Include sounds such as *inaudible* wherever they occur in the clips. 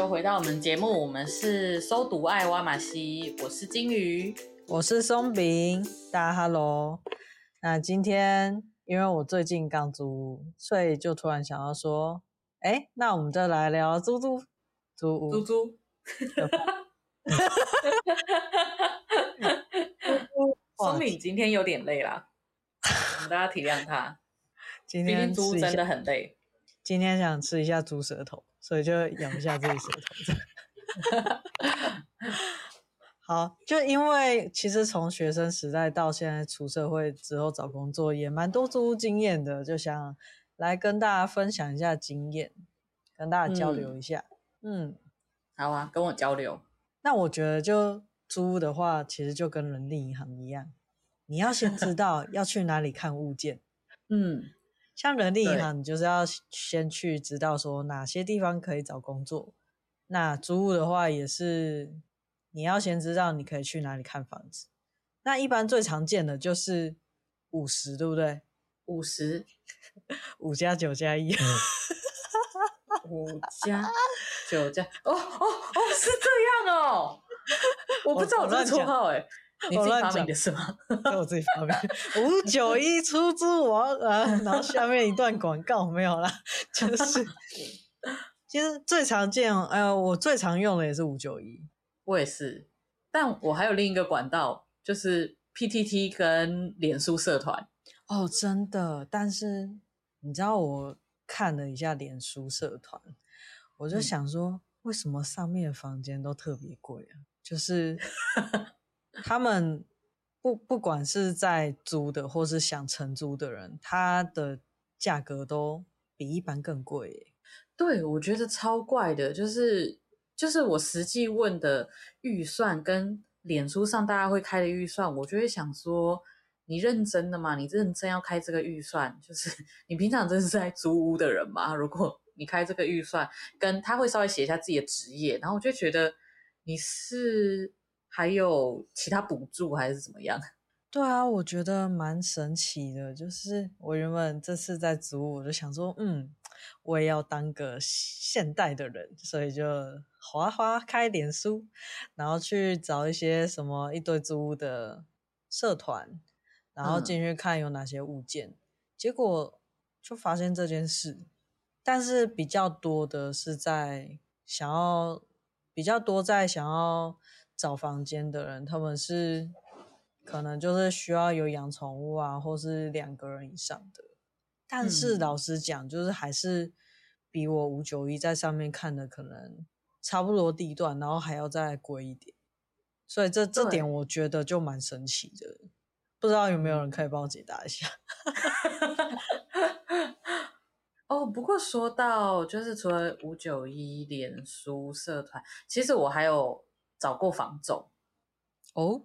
又回到我们节目，我们是搜读爱挖马西，我是金鱼，我是松饼，大家 hello。那今天因为我最近刚租屋，所以就突然想要说，哎，那我们就来聊租租租屋租租。*laughs* 松饼今天有点累啦，大家体谅他，今天租真的很累，今天想吃一下猪舌头。所以就咬不下自己舌头。*laughs* 好，就因为其实从学生时代到现在出社会之后找工作，也蛮多租屋经验的，就想来跟大家分享一下经验，跟大家交流一下。嗯，嗯好啊，跟我交流。那我觉得就租屋的话，其实就跟人力银行一样，你要先知道要去哪里看物件。嗯。像人力银行，你就是要先去知道说哪些地方可以找工作。那租屋的话，也是你要先知道你可以去哪里看房子。那一般最常见的就是五十，对不对？五十，*laughs* 五加九加一，*laughs* 五加九加哦哦哦，是这样哦，*laughs* 我不知道我这个绰号哎。你自己发明的是吗？是我自己发明。五九 *laughs* 一出租王啊，然后下面一段广告没有啦，就是其实最常见，哎、呃，我最常用的也是五九一，我也是，但我还有另一个管道，就是 PTT 跟脸书社团。哦，真的，但是你知道我看了一下脸书社团，我就想说，嗯、为什么上面的房间都特别贵啊？就是。他们不不管是在租的，或是想承租的人，他的价格都比一般更贵。对，我觉得超怪的，就是就是我实际问的预算跟脸书上大家会开的预算，我就会想说，你认真的吗？你认真要开这个预算？就是 *laughs* 你平常真是在租屋的人吗？如果你开这个预算，跟他会稍微写一下自己的职业，然后我就觉得你是。还有其他补助还是怎么样？*laughs* 对啊，我觉得蛮神奇的。就是我原本这次在租，我就想说，嗯，我也要当个现代的人，所以就滑滑开脸书，然后去找一些什么一堆租屋的社团，然后进去看有哪些物件。嗯、结果就发现这件事，但是比较多的是在想要，比较多在想要。找房间的人，他们是可能就是需要有养宠物啊，或是两个人以上的。但是老实讲，就是还是比我五九一在上面看的可能差不多地段，然后还要再贵一点。所以这这点我觉得就蛮神奇的，不知道有没有人可以帮我解答一下？*laughs* *laughs* 哦，不过说到就是除了五九一脸书社团，其实我还有。找过房仲哦，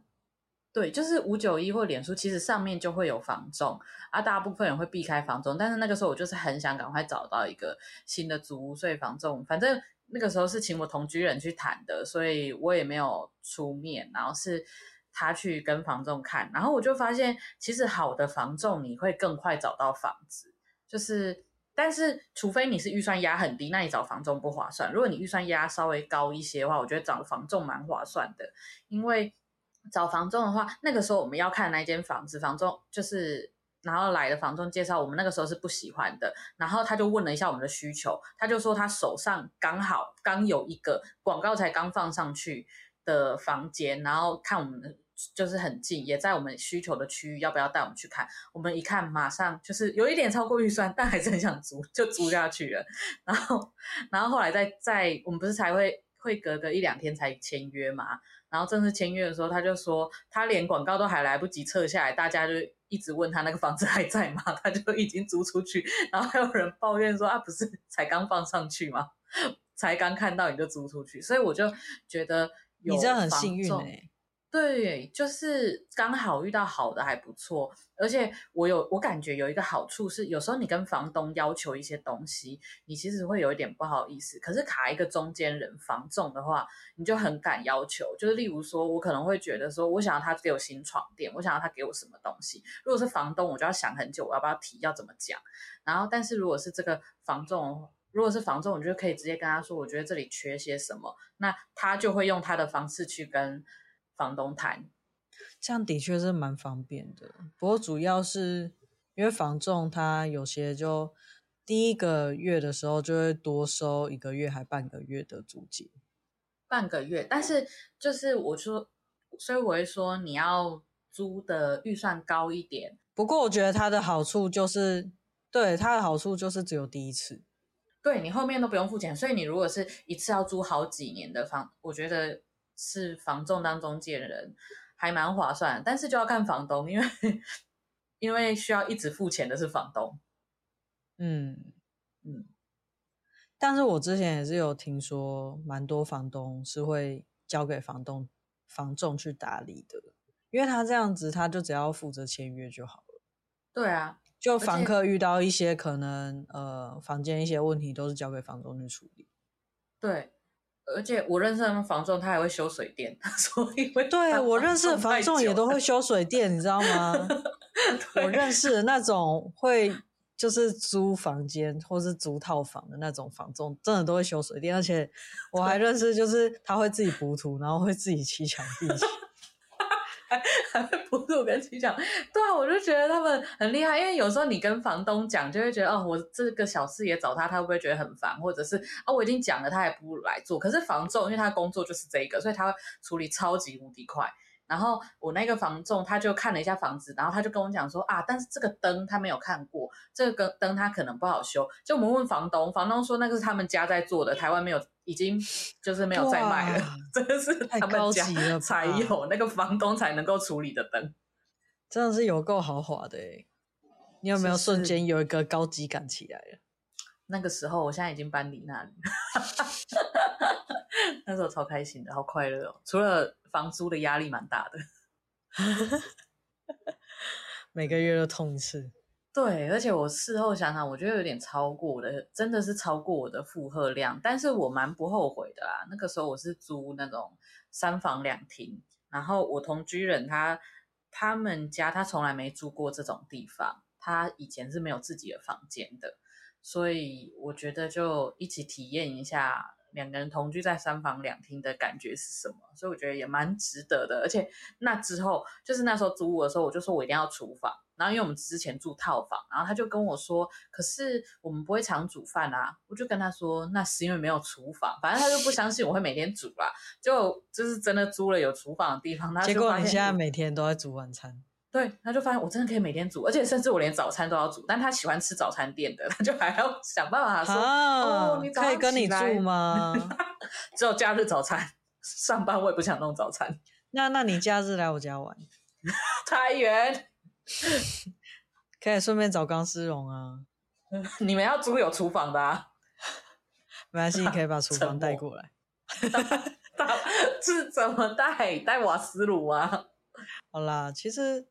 对，就是五九一或脸书，其实上面就会有房仲啊，大部分人会避开房仲，但是那个时候我就是很想赶快找到一个新的租屋，所以房仲，反正那个时候是请我同居人去谈的，所以我也没有出面，然后是他去跟房仲看，然后我就发现，其实好的房仲你会更快找到房子，就是。但是，除非你是预算压很低，那你找房仲不划算。如果你预算压稍微高一些的话，我觉得找房仲蛮划算的。因为找房仲的话，那个时候我们要看那间房子，房仲就是然后来的房仲介绍，我们那个时候是不喜欢的。然后他就问了一下我们的需求，他就说他手上刚好刚有一个广告才刚放上去的房间，然后看我们就是很近，也在我们需求的区域，要不要带我们去看？我们一看，马上就是有一点超过预算，但还是很想租，就租下去了。然后，然后后来在在我们不是才会会隔个一两天才签约嘛？然后正式签约的时候，他就说他连广告都还来不及撤下来，大家就一直问他那个房子还在吗？他就已经租出去，然后还有人抱怨说啊，不是才刚放上去吗？*laughs* 才刚看到你就租出去，所以我就觉得有你这样很幸运哎、欸。对，就是刚好遇到好的还不错，而且我有我感觉有一个好处是，有时候你跟房东要求一些东西，你其实会有一点不好意思。可是卡一个中间人房仲的话，你就很敢要求。就是例如说，我可能会觉得说，我想要他给我新床垫，我想要他给我什么东西。如果是房东，我就要想很久，我要不要提，要怎么讲。然后，但是如果是这个房仲，如果是房仲，我就可以直接跟他说，我觉得这里缺些什么，那他就会用他的方式去跟。房东谈，这样的确是蛮方便的。不过主要是因为房仲他有些就第一个月的时候就会多收一个月还半个月的租金，半个月。但是就是我说，所以我会说你要租的预算高一点。不过我觉得它的好处就是，对，它的好处就是只有第一次，对，你后面都不用付钱。所以你如果是一次要租好几年的房，我觉得。是房仲当中介人，还蛮划算，但是就要看房东，因为因为需要一直付钱的是房东。嗯嗯，但是我之前也是有听说，蛮多房东是会交给房东房仲去打理的，因为他这样子，他就只要负责签约就好了。对啊，就房客遇到一些可能呃房间一些问题，都是交给房东去处理。对。而且我认识的房仲，他还会修水电，*laughs* 所以会对我认识的房仲也都会修水电，你知道吗？*laughs* 我认识的那种会就是租房间或是租套房的那种房仲，真的都会修水电，而且我还认识就是他会自己补土，然后会自己砌墙壁。还会不是我跟你讲，对啊，我就觉得他们很厉害，因为有时候你跟房东讲，就会觉得哦，我这个小事也找他，他会不会觉得很烦？或者是啊、哦，我已经讲了，他还不如来做。可是房仲，因为他工作就是这个，所以他会处理超级无敌快。然后我那个房仲他就看了一下房子，然后他就跟我讲说啊，但是这个灯他没有看过，这个灯他可能不好修。就我们问房东，房东说那个是他们家在做的，台湾没有，已经就是没有再卖了，*laughs* 真的是他们家才有，那个房东才能够处理的灯，真的是有够豪华的诶。你有没有瞬间有一个高级感起来了？那个时候，我现在已经搬离那里，*laughs* 那时候超开心的，好快乐哦，除了。房租的压力蛮大的，*laughs* 每个月都痛一次。对，而且我事后想想，我觉得有点超过我的，真的是超过我的负荷量。但是我蛮不后悔的啦。那个时候我是租那种三房两厅，然后我同居人他他们家他从来没住过这种地方，他以前是没有自己的房间的，所以我觉得就一起体验一下。两个人同居在三房两厅的感觉是什么？所以我觉得也蛮值得的。而且那之后，就是那时候租屋的时候，我就说我一定要厨房。然后因为我们之前住套房，然后他就跟我说：“可是我们不会常煮饭啊。”我就跟他说：“那是因为没有厨房。”反正他就不相信我会每天煮啦。就就是真的租了有厨房的地方，他就结果你现在每天都在煮晚餐。对，他就发现我真的可以每天煮，而且甚至我连早餐都要煮。但他喜欢吃早餐店的，他就还要想办法说：“啊、哦，你可以跟你住吗？” *laughs* 只有假日早餐，上班我也不想弄早餐。*laughs* 那那你假日来我家玩？*laughs* 太远，可以顺便找钢丝绒啊。你们要租有厨房的啊？没关系，你可以把厨房带过来。是怎么带？带瓦斯炉啊？好啦，其实，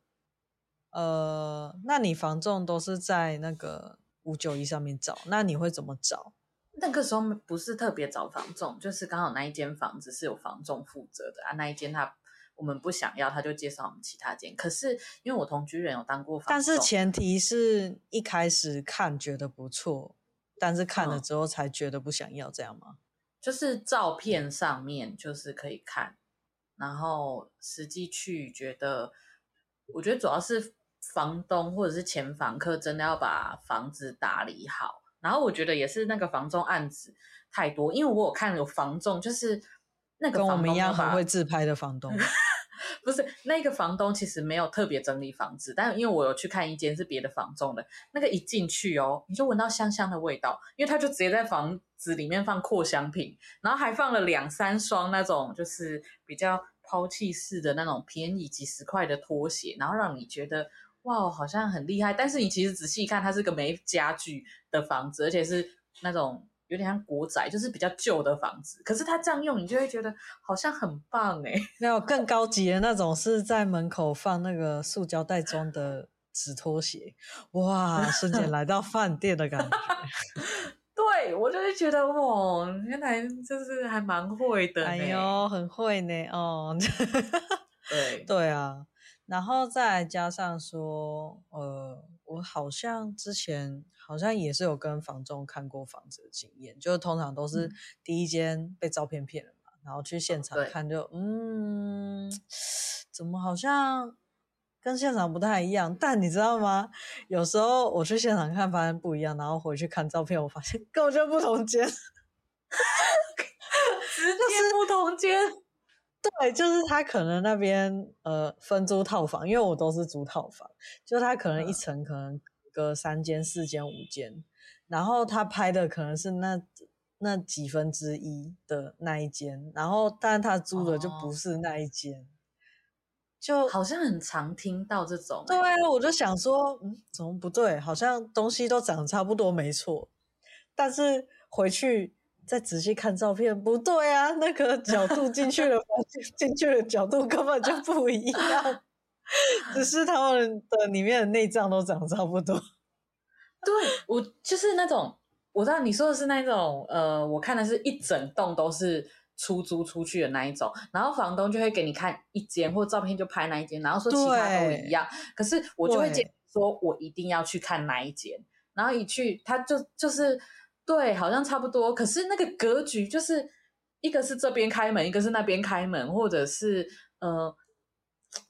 呃，那你房仲都是在那个五九一上面找，那你会怎么找？那个时候不是特别找房仲，就是刚好那一间房子是有房仲负责的啊，那一间他我们不想要，他就介绍我们其他间。可是因为我同居人有当过房，但是前提是一开始看觉得不错，但是看了之后才觉得不想要，这样吗？就是照片上面就是可以看。然后实际去觉得，我觉得主要是房东或者是前房客真的要把房子打理好。然后我觉得也是那个房仲案子太多，因为我有看有房仲就是那个房跟我们一样很会自拍的房东，*laughs* 不是那个房东其实没有特别整理房子，但因为我有去看一间是别的房仲的，那个一进去哦，你就闻到香香的味道，因为他就直接在房子里面放扩香品，然后还放了两三双那种就是比较抛弃式的那种便宜几十块的拖鞋，然后让你觉得哇，好像很厉害。但是你其实仔细一看，它是个没家具的房子，而且是那种。有点像国宅，就是比较旧的房子。可是它这样用，你就会觉得好像很棒哎。*laughs* 没有更高级的那种，是在门口放那个塑胶袋装的纸拖鞋，哇，瞬间来到饭店的感觉。*laughs* 对，我就是觉得哇，原来就是还蛮会的。哎呦，很会呢哦。*laughs* 对对啊，然后再加上说，呃，我好像之前。好像也是有跟房仲看过房子的经验，就是通常都是第一间被照片骗了嘛，嗯、然后去现场看就嗯，怎么好像跟现场不太一样？但你知道吗？有时候我去现场看发现不一样，然后回去看照片，我发现 *laughs* 根本就不同间，*laughs* 直接不同间。对，就是他可能那边呃分租套房，因为我都是租套房，就他可能一层可能。隔三间、四间、五间，然后他拍的可能是那那几分之一的那一间，然后但他租的就不是那一间，哦、就好像很常听到这种。对啊，我就想说，嗯，怎么不对？好像东西都长得差不多，没错，但是回去再仔细看照片，不对啊，那个角度进去的进去的角度根本就不一样。只是他们的里面的内脏都长得差不多。对，我就是那种，我知道你说的是那种，呃，我看的是一整栋都是出租出去的那一种，然后房东就会给你看一间或照片就拍那一间，然后说其他都一样。可是我就会建议说，我一定要去看那一间，然后一去他就就是对，好像差不多。可是那个格局就是一个是这边开门，一个是那边开门，或者是呃。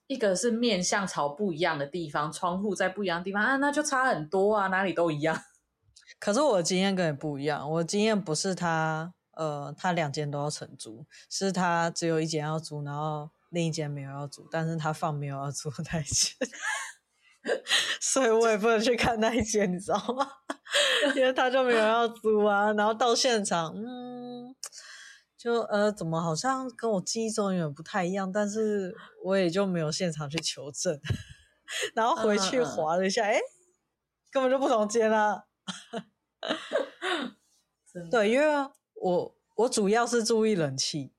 一个是面向朝不一样的地方，窗户在不一样的地方啊，那就差很多啊，哪里都一样。*laughs* 可是我的经验跟你不一样，我的经验不是他呃，他两间都要承租，是他只有一间要租，然后另一间没有要租，但是他放没有要租的那一间，*laughs* 所以我也不能去看那一间，你知道吗？因为他就没有要租啊，然后到现场，嗯。就呃，怎么好像跟我记忆中有点不太一样？但是我也就没有现场去求证，*laughs* 然后回去划了一下，哎、嗯，根本就不同间啊！*laughs* 对，因为我我主要是注意冷气、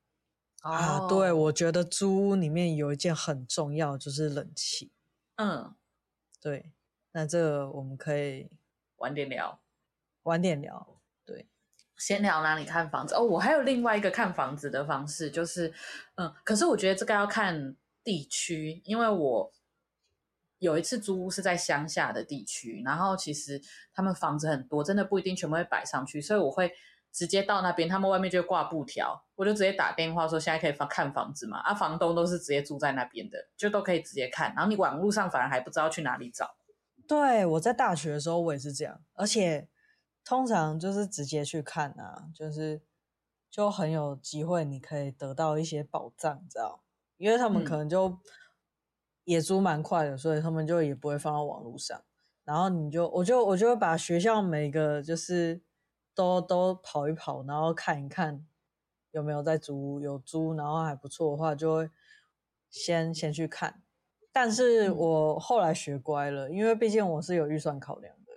哦、啊。对，我觉得租屋里面有一件很重要，就是冷气。嗯，对，那这个我们可以晚点聊，晚点聊。对先聊哪里看房子哦，我还有另外一个看房子的方式，就是，嗯，可是我觉得这个要看地区，因为我有一次租屋是在乡下的地区，然后其实他们房子很多，真的不一定全部会摆上去，所以我会直接到那边，他们外面就挂布条，我就直接打电话说现在可以房看房子嘛，啊，房东都是直接住在那边的，就都可以直接看，然后你网络上反而还不知道去哪里找。对，我在大学的时候我也是这样，而且。通常就是直接去看啊，就是就很有机会，你可以得到一些宝藏，你知道？因为他们可能就也租蛮快的，所以他们就也不会放到网络上。然后你就，我就我就会把学校每个就是都都跑一跑，然后看一看有没有在租，有租，然后还不错的话，就会先先去看。但是我后来学乖了，因为毕竟我是有预算考量的。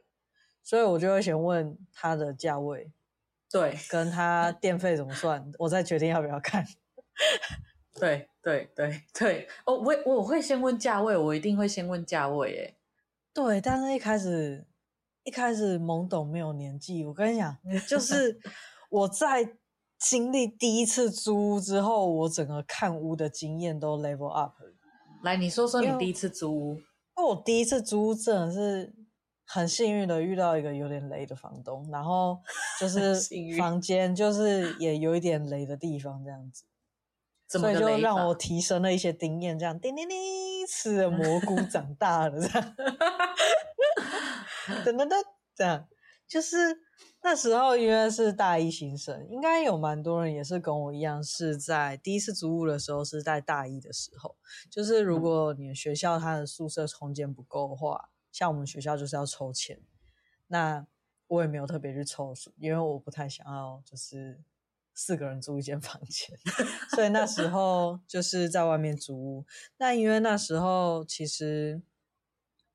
所以我就会先问他的价位，对，跟他电费怎么算，我再决定要不要看。*laughs* 对对对对，哦，我我会先问价位，我一定会先问价位，诶，对，但是一开始一开始懵懂没有年纪，我跟你讲，就是 *laughs* 我在经历第一次租屋之后，我整个看屋的经验都 level up。来，你说说你第一次租屋。因为我第一次租屋真的是。很幸运的遇到一个有点雷的房东，然后就 *laughs* 是房间就是也有一点雷的地方这样子，*laughs* 所以就让我提升了一些经验，这样叮叮叮，吃了蘑菇长大了这样，等等等，这样就是那时候因为是大一新生，应该有蛮多人也是跟我一样，是在第一次租屋的时候是在大一的时候。就是如果你的学校它的宿舍空间不够的话，像我们学校就是要抽签。那我也没有特别去抽，因为我不太想要就是四个人租一间房间，所以那时候就是在外面租屋。那因为那时候其实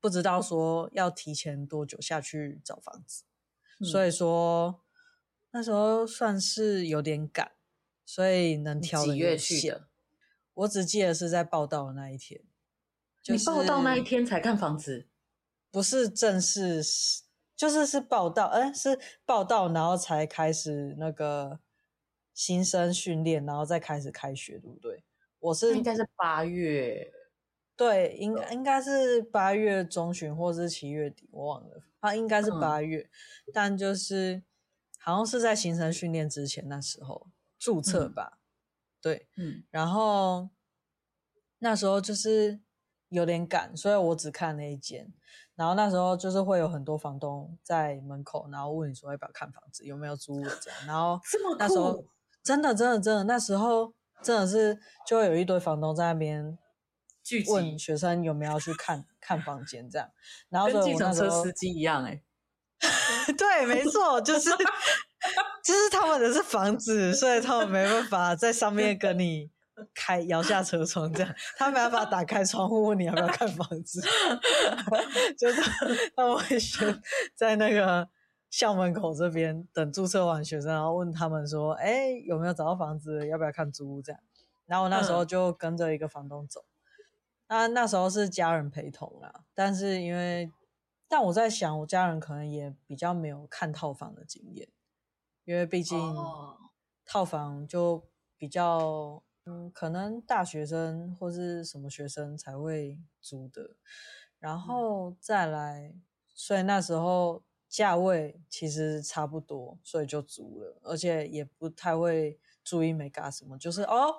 不知道说要提前多久下去找房子。所以说那时候算是有点赶，所以能挑的有限。我只记得是在报道的那一天。你报道那一天才看房子？不是正式，就是是报道，哎，是报道，然后才开始那个新生训练，然后再开始开学，对不对？我是应该是八月，对，应该应该是八月中旬或是七月底，我忘了。他应该是八月，嗯，但就是好像是在行程训练之前那时候注册吧，嗯，对，嗯，然后那时候就是有点赶，所以我只看那一间，然后那时候就是会有很多房东在门口，然后问你说要不要看房子，有没有租的这样，然后那时候真的真的真的那时候真的是就会有一堆房东在那边。问学生有没有去看看房间，这样，然后跟计程车司机一样，哎，对，没错，就是 *laughs* 就是他们的是房子，所以他们没办法在上面跟你开摇下车窗，这样，他没办法打开窗户问你要不要看房子，*laughs* 就是他们会选在那个校门口这边等注册完学生，然后问他们说，哎，有没有找到房子，要不要看租屋？这样，然后我那时候就跟着一个房东走。那那时候是家人陪同啦，但是因为，但我在想，我家人可能也比较没有看套房的经验，因为毕竟套房就比较，嗯，可能大学生或是什么学生才会租的，然后再来，所以那时候价位其实差不多，所以就租了，而且也不太会注意没干什么，就是哦。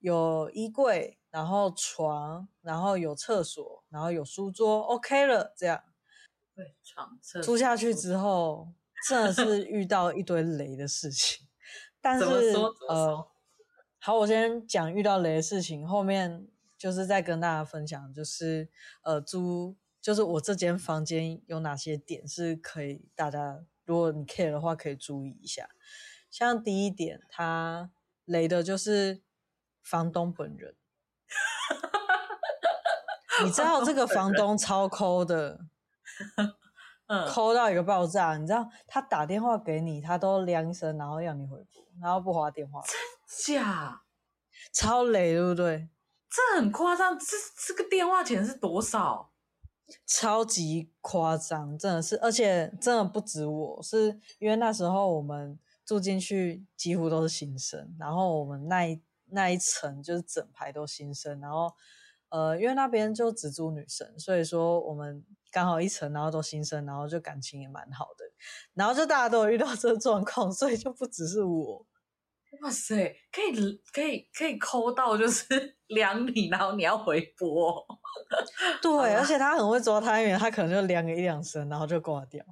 有衣柜，然后床，然后有厕所，然后有书桌，OK 了，这样。对，床、厕所。租下去之后，真的是遇到一堆雷的事情。但是，呃，好，我先讲遇到雷的事情，后面就是再跟大家分享，就是呃，租，就是我这间房间有哪些点是可以大家，如果你 care 的话，可以注意一下。像第一点，它雷的就是。房东本人，*laughs* 你知道这个房东超抠的，*laughs* 抠到一个爆炸。你知道他打电话给你，他都量一声，然后要你回拨，然后不花电话。真假？超雷，对不对？这很夸张。这这个电话钱是多少？超级夸张，真的是，而且真的不止我，是因为那时候我们住进去几乎都是新生，然后我们那一。那一层就是整排都新生，然后，呃，因为那边就只租女生，所以说我们刚好一层，然后都新生，然后就感情也蛮好的，然后就大家都有遇到这个状况，所以就不只是我。哇塞，可以可以可以抠到就是 *laughs* 量你，然后你要回拨。对，而且他很会抓太远，他可能就量个一两声，然后就挂掉，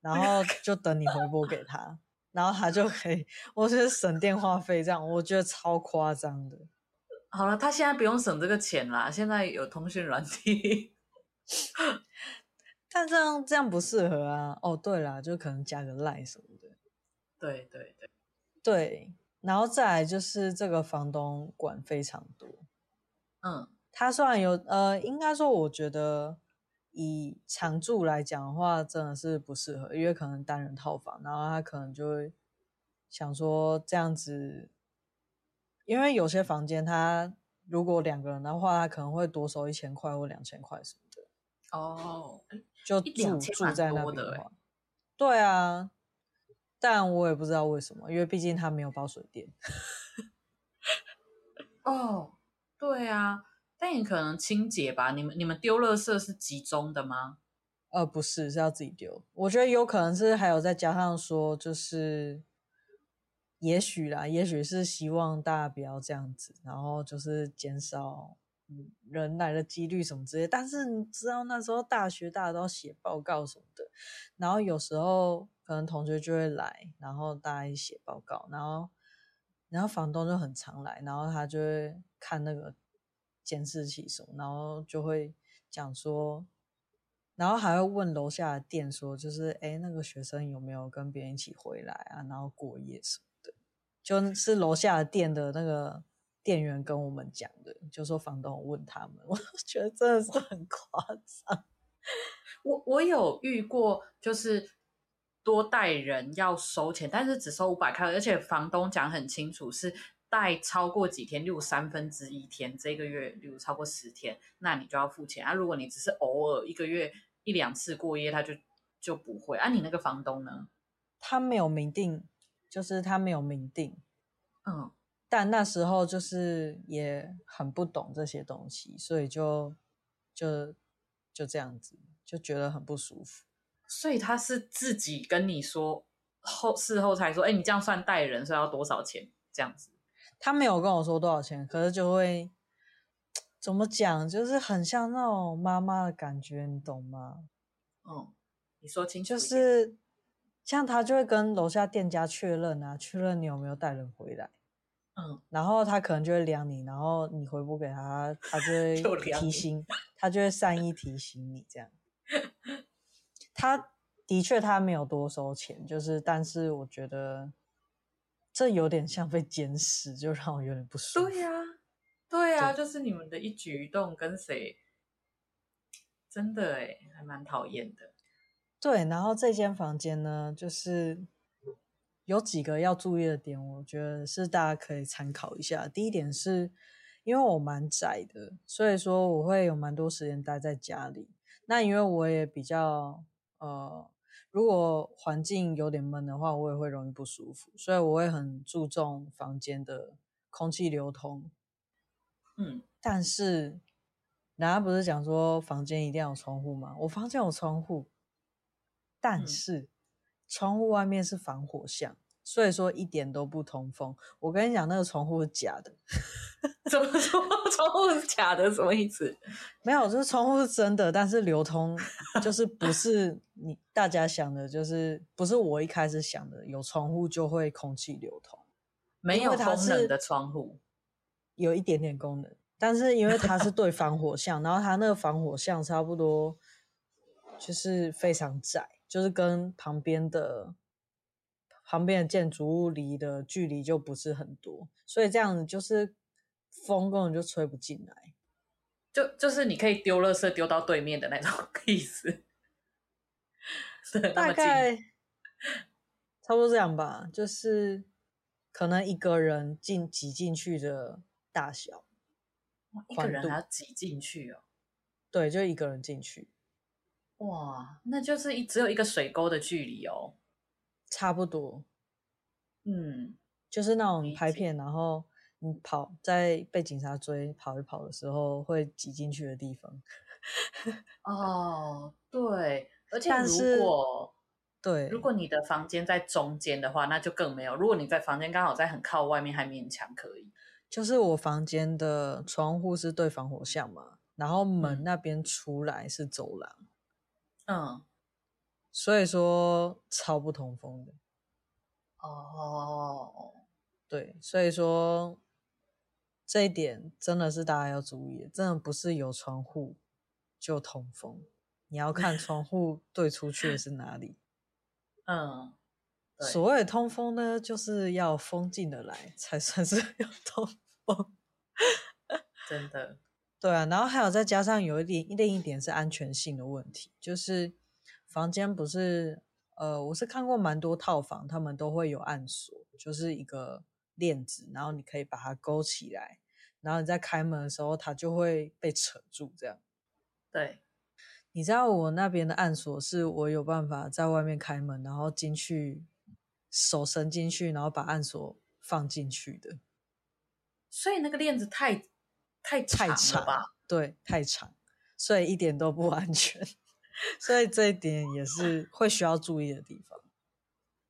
然后就等你回拨给他。然后他就可以，我觉得省电话费，这样我觉得超夸张的。好了，他现在不用省这个钱啦，现在有通讯软体。*laughs* 但这样这样不适合啊。哦，对啦，就可能加个 Line 什么的。对对对对，然后再来就是这个房东管非常多。嗯，他虽然有呃，应该说我觉得。以常住来讲的话，真的是不适合，因为可能单人套房，然后他可能就会想说这样子，因为有些房间他如果两个人的话，他可能会多收一千块或两千块什么的。哦，就住住在那边的话，对啊，但我也不知道为什么，因为毕竟他没有包水电。*laughs* 哦，对啊。但你可能清洁吧？你们你们丢垃圾是集中的吗？呃，不是，是要自己丢。我觉得有可能是还有再加上说，就是也许啦，也许是希望大家不要这样子，然后就是减少人来的几率什么之类。但是你知道那时候大学大家都要写报告什么的，然后有时候可能同学就会来，然后大家一写报告，然后然后房东就很常来，然后他就会看那个监视器什么，然后就会讲说，然后还会问楼下的店说，就是哎，那个学生有没有跟别人一起回来啊？然后过夜什么的，就是楼下的店的那个店员跟我们讲的，就说房东问他们，我觉得真的是很夸张。*laughs* 我我有遇过，就是多带人要收钱，但是只收五百块，而且房东讲很清楚，是带超过几天，例如三分之一天，这个月例如超过十天，那你就要付钱啊。如果你只是偶尔一个月一两次过夜，他就就不会啊。你那个房东呢？他没有明定，就是他没有明定，嗯，但那时候就是也很不懂这些东西，所以就就就这样子。就觉得很不舒服，所以他是自己跟你说后事后才说，哎，你这样算带人，所以要多少钱？这样子，他没有跟我说多少钱，可是就会怎么讲，就是很像那种妈妈的感觉，你懂吗？嗯，你说清楚，就是像他就会跟楼下店家确认啊，确认你有没有带人回来，嗯，然后他可能就会量你，然后你回补给他，他就 *laughs* 会提醒，他就会善意提醒你这样。*laughs* 他的确，他没有多收钱，就是，但是我觉得这有点像被监视，就让我有点不舒服。对呀、啊，对呀、啊，就是你们的一举一动跟谁，真的哎，还蛮讨厌的。对，然后这间房间呢，就是有几个要注意的点，我觉得是大家可以参考一下。第一点是，因为我蛮宅的，所以说我会有蛮多时间待在家里。那因为我也比较呃，如果环境有点闷的话，我也会容易不舒服，所以我会很注重房间的空气流通。嗯，但是人家不是讲说房间一定要有窗户吗？我房间有窗户，但是窗户外面是防火巷。所以说一点都不通风。我跟你讲，那个窗户是假的。*laughs* 怎么说 *laughs* 窗户是假的？什么意思？没有，就是窗户是真的，但是流通就是不是你大家想的，就是不是我一开始想的，有窗户就会空气流通。没有功能的窗户，有一点点功能，但是因为它是对防火巷，然后它那个防火巷差不多就是非常窄，就是跟旁边的。旁边的建筑物离的距离就不是很多，所以这样子就是风根本就吹不进来，就就是你可以丢垃圾丢到对面的那种 *laughs* 意思，大概差不多这样吧，就是可能一个人进挤进去的大小，一个人还要挤进去哦？对，就一个人进去，哇，那就是一只有一个水沟的距离哦。差不多，嗯，就是那种拍片，然后你跑在被警察追跑一跑的时候会挤进去的地方。*laughs* 哦，对，而且如果对，如果你的房间在中间的话，那就更没有。如果你在房间刚好在很靠外面，还勉强可以。就是我房间的窗户是对防火巷嘛，然后门那边出来是走廊，嗯。所以说超不通风的哦，oh. 对，所以说这一点真的是大家要注意，真的不是有窗户就通风，你要看窗户对出去的是哪里。*laughs* 嗯，所谓通风呢，就是要风进得来才算是 *laughs* 有通风，真的。对啊，然后还有再加上有一点另一点是安全性的问题，就是。房间不是，呃，我是看过蛮多套房，他们都会有暗锁，就是一个链子，然后你可以把它勾起来，然后你在开门的时候，它就会被扯住，这样。对，你知道我那边的暗锁是我有办法在外面开门，然后进去，手伸进去，然后把暗锁放进去的。所以那个链子太太长了吧？对，太长，所以一点都不安全。所以这一点也是会需要注意的地方。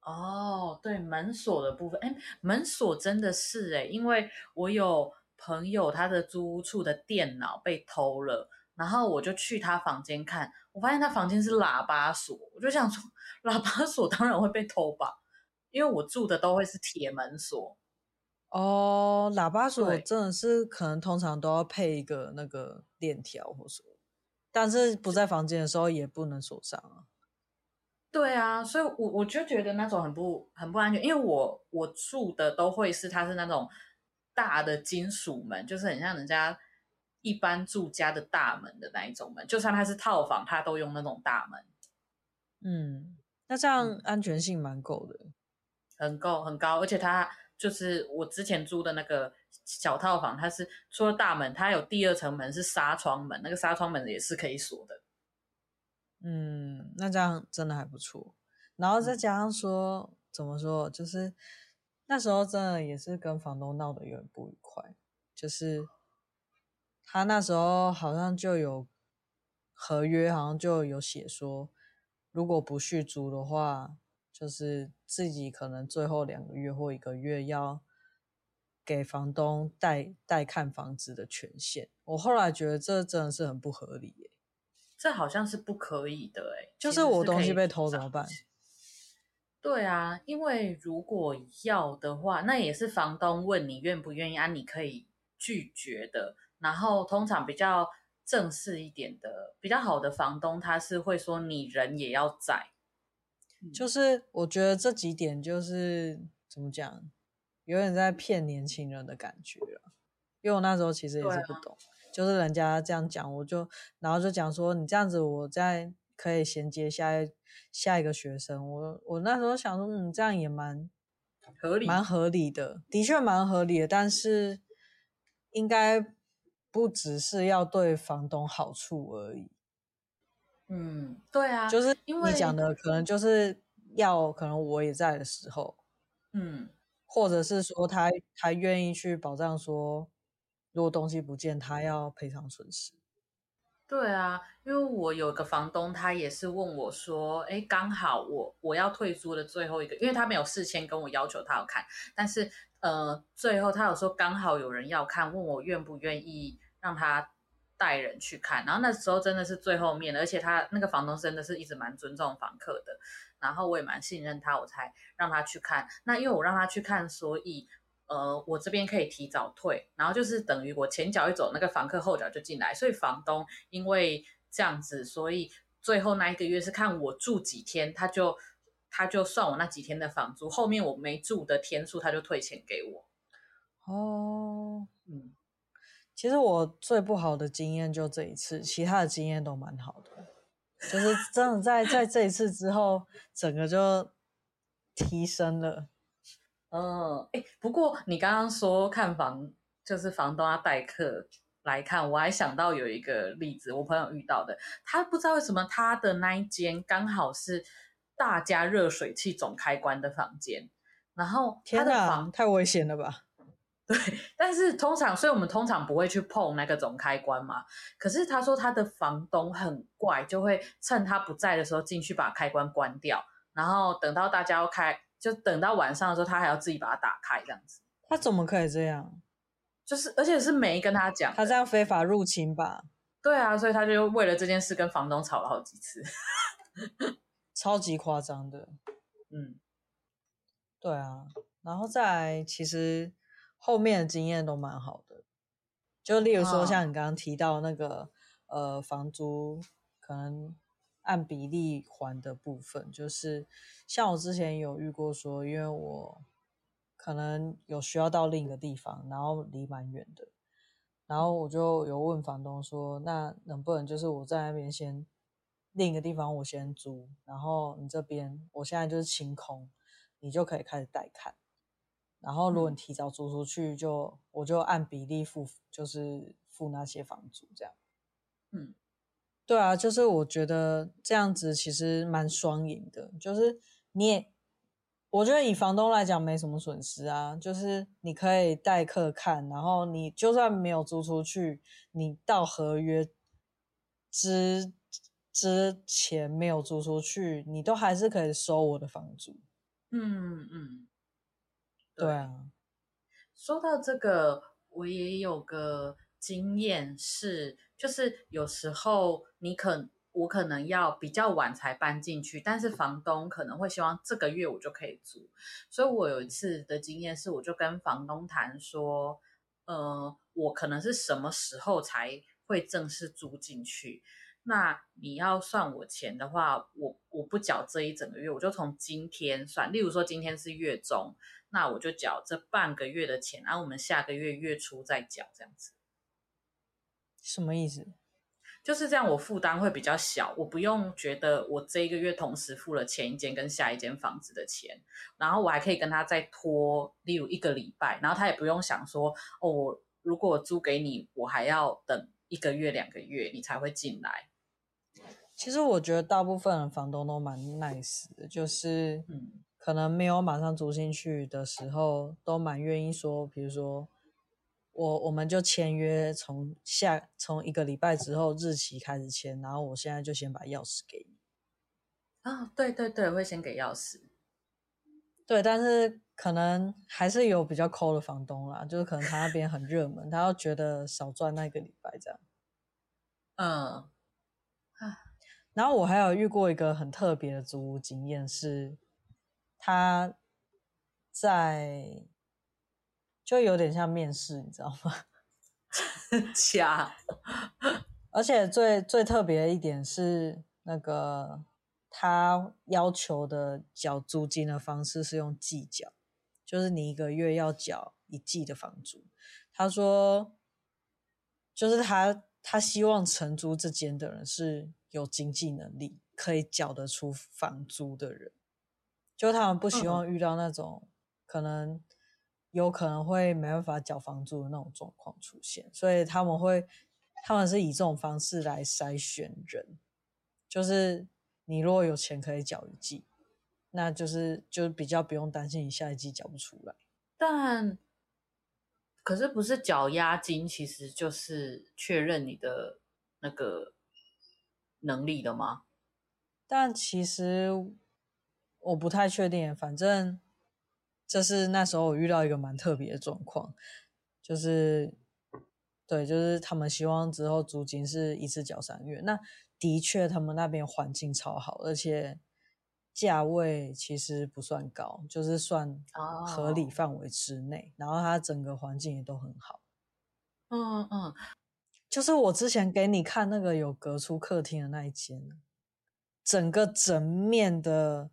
哦，对，门锁的部分，哎，门锁真的是哎，因为我有朋友他的租屋处的电脑被偷了，然后我就去他房间看，我发现他房间是喇叭锁，我就想说，喇叭锁当然会被偷吧，因为我住的都会是铁门锁。哦，喇叭锁真的是可能通常都要配一个那个链条或什么，但是不在房间的时候也不能锁上啊。对啊，所以我我就觉得那种很不很不安全，因为我我住的都会是它是那种大的金属门，就是很像人家一般住家的大门的那一种门，就算它是套房，它都用那种大门。嗯，那这样安全性蛮够的，很够很高，而且它。就是我之前租的那个小套房，它是除了大门，它有第二层门是纱窗门，那个纱窗门也是可以锁的。嗯，那这样真的还不错。然后再加上说，嗯、怎么说，就是那时候真的也是跟房东闹得有点不愉快，就是他那时候好像就有合约，好像就有写说，如果不续租的话。就是自己可能最后两个月或一个月要给房东带带看房子的权限，我后来觉得这真的是很不合理耶。这好像是不可以的哎，就是我东西被偷怎么办？对啊，因为如果要的话，那也是房东问你愿不愿意啊，你可以拒绝的。然后通常比较正式一点的、比较好的房东，他是会说你人也要在。就是我觉得这几点就是怎么讲，有点在骗年轻人的感觉了。因为我那时候其实也是不懂，啊、就是人家这样讲，我就然后就讲说你这样子，我再可以衔接下一下一个学生。我我那时候想说，嗯，这样也蛮合理，蛮合理的，的确蛮合理的。但是应该不只是要对房东好处而已。嗯，对啊，就是因为你讲的可能就是要可能我也在的时候，嗯，或者是说他他愿意去保障说，如果东西不见，他要赔偿损失。对啊，因为我有个房东，他也是问我说，哎，刚好我我要退租的最后一个，因为他没有事先跟我要求他要看，但是呃，最后他有说刚好有人要看，问我愿不愿意让他。带人去看，然后那时候真的是最后面，而且他那个房东真的是一直蛮尊重房客的，然后我也蛮信任他，我才让他去看。那因为我让他去看，所以呃，我这边可以提早退，然后就是等于我前脚一走，那个房客后脚就进来，所以房东因为这样子，所以最后那一个月是看我住几天，他就他就算我那几天的房租，后面我没住的天数，他就退钱给我。哦，嗯。其实我最不好的经验就这一次，其他的经验都蛮好的，就是真的在在这一次之后，整个就提升了。嗯，哎，不过你刚刚说看房，就是房东要带客来看，我还想到有一个例子，我朋友遇到的，他不知道为什么他的那一间刚好是大家热水器总开关的房间，然后他的房太危险了吧？*laughs* 对，但是通常，所以我们通常不会去碰那个总开关嘛。可是他说他的房东很怪，就会趁他不在的时候进去把开关关掉，然后等到大家要开，就等到晚上的时候，他还要自己把它打开这样子。他怎么可以这样？就是而且是没跟他讲，他这样非法入侵吧？对啊，所以他就为了这件事跟房东吵了好几次，*laughs* 超级夸张的。嗯，对啊，然后再来其实。后面的经验都蛮好的，就例如说像你刚刚提到那个、哦、呃房租可能按比例还的部分，就是像我之前有遇过说，因为我可能有需要到另一个地方，然后离蛮远的，然后我就有问房东说，那能不能就是我在那边先另一个地方我先租，然后你这边我现在就是清空，你就可以开始带看。然后，如果你提早租出去就，就、嗯、我就按比例付，就是付那些房租这样。嗯，对啊，就是我觉得这样子其实蛮双赢的，就是你也，我觉得以房东来讲没什么损失啊，就是你可以带客看，然后你就算没有租出去，你到合约之之前没有租出去，你都还是可以收我的房租。嗯嗯。嗯对啊，说到这个，我也有个经验是，就是有时候你可，我可能要比较晚才搬进去，但是房东可能会希望这个月我就可以租，所以我有一次的经验是，我就跟房东谈说，呃，我可能是什么时候才会正式租进去？那你要算我钱的话，我我不缴这一整个月，我就从今天算。例如说今天是月中，那我就缴这半个月的钱，然后我们下个月月初再缴，这样子。什么意思？就是这样，我负担会比较小，我不用觉得我这一个月同时付了前一间跟下一间房子的钱，然后我还可以跟他再拖，例如一个礼拜，然后他也不用想说，哦，我如果我租给你，我还要等一个月两个月你才会进来。其实我觉得大部分的房东都蛮 nice 的，就是嗯，可能没有马上租进去的时候，都蛮愿意说，比如说。我我们就签约，从下从一个礼拜之后日期开始签，然后我现在就先把钥匙给你。啊、哦，对对对，会先给钥匙。对，但是可能还是有比较抠的房东啦，就是可能他那边很热门，他要觉得少赚那个礼拜这样。嗯，啊，然后我还有遇过一个很特别的租屋经验是，他在。就有点像面试，你知道吗？*laughs* 假。而且最最特别的一点是，那个他要求的缴租金的方式是用季缴，就是你一个月要缴一季的房租。他说，就是他他希望承租这间的人是有经济能力，可以缴得出房租的人，就他们不希望遇到那种、嗯、可能。有可能会没办法缴房租的那种状况出现，所以他们会，他们是以这种方式来筛选人，就是你如果有钱可以缴一季，那就是就比较不用担心你下一季缴不出来。但可是不是缴押金，其实就是确认你的那个能力的吗？但其实我不太确定，反正。这是那时候我遇到一个蛮特别的状况，就是，对，就是他们希望之后租金是一次缴三个月。那的确，他们那边环境超好，而且价位其实不算高，就是算合理范围之内。Oh. 然后它整个环境也都很好。嗯嗯，就是我之前给你看那个有隔出客厅的那一间，整个整面的。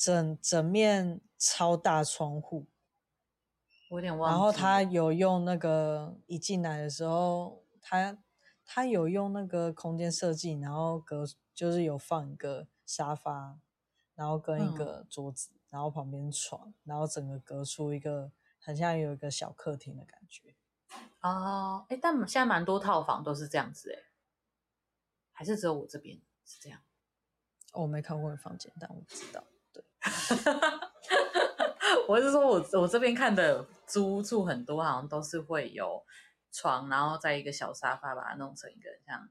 整整面超大窗户，我有点忘。然后他有用那个一进来的时候，他他有用那个空间设计，然后隔就是有放一个沙发，然后跟一个桌子，嗯、然后旁边床，然后整个隔出一个很像有一个小客厅的感觉。哦，哎，但现在蛮多套房都是这样子哎，还是只有我这边是这样？我没看过你房间，但我不知道。*laughs* 我是说我我这边看的租处很多，好像都是会有床，然后在一个小沙发，把它弄成一个像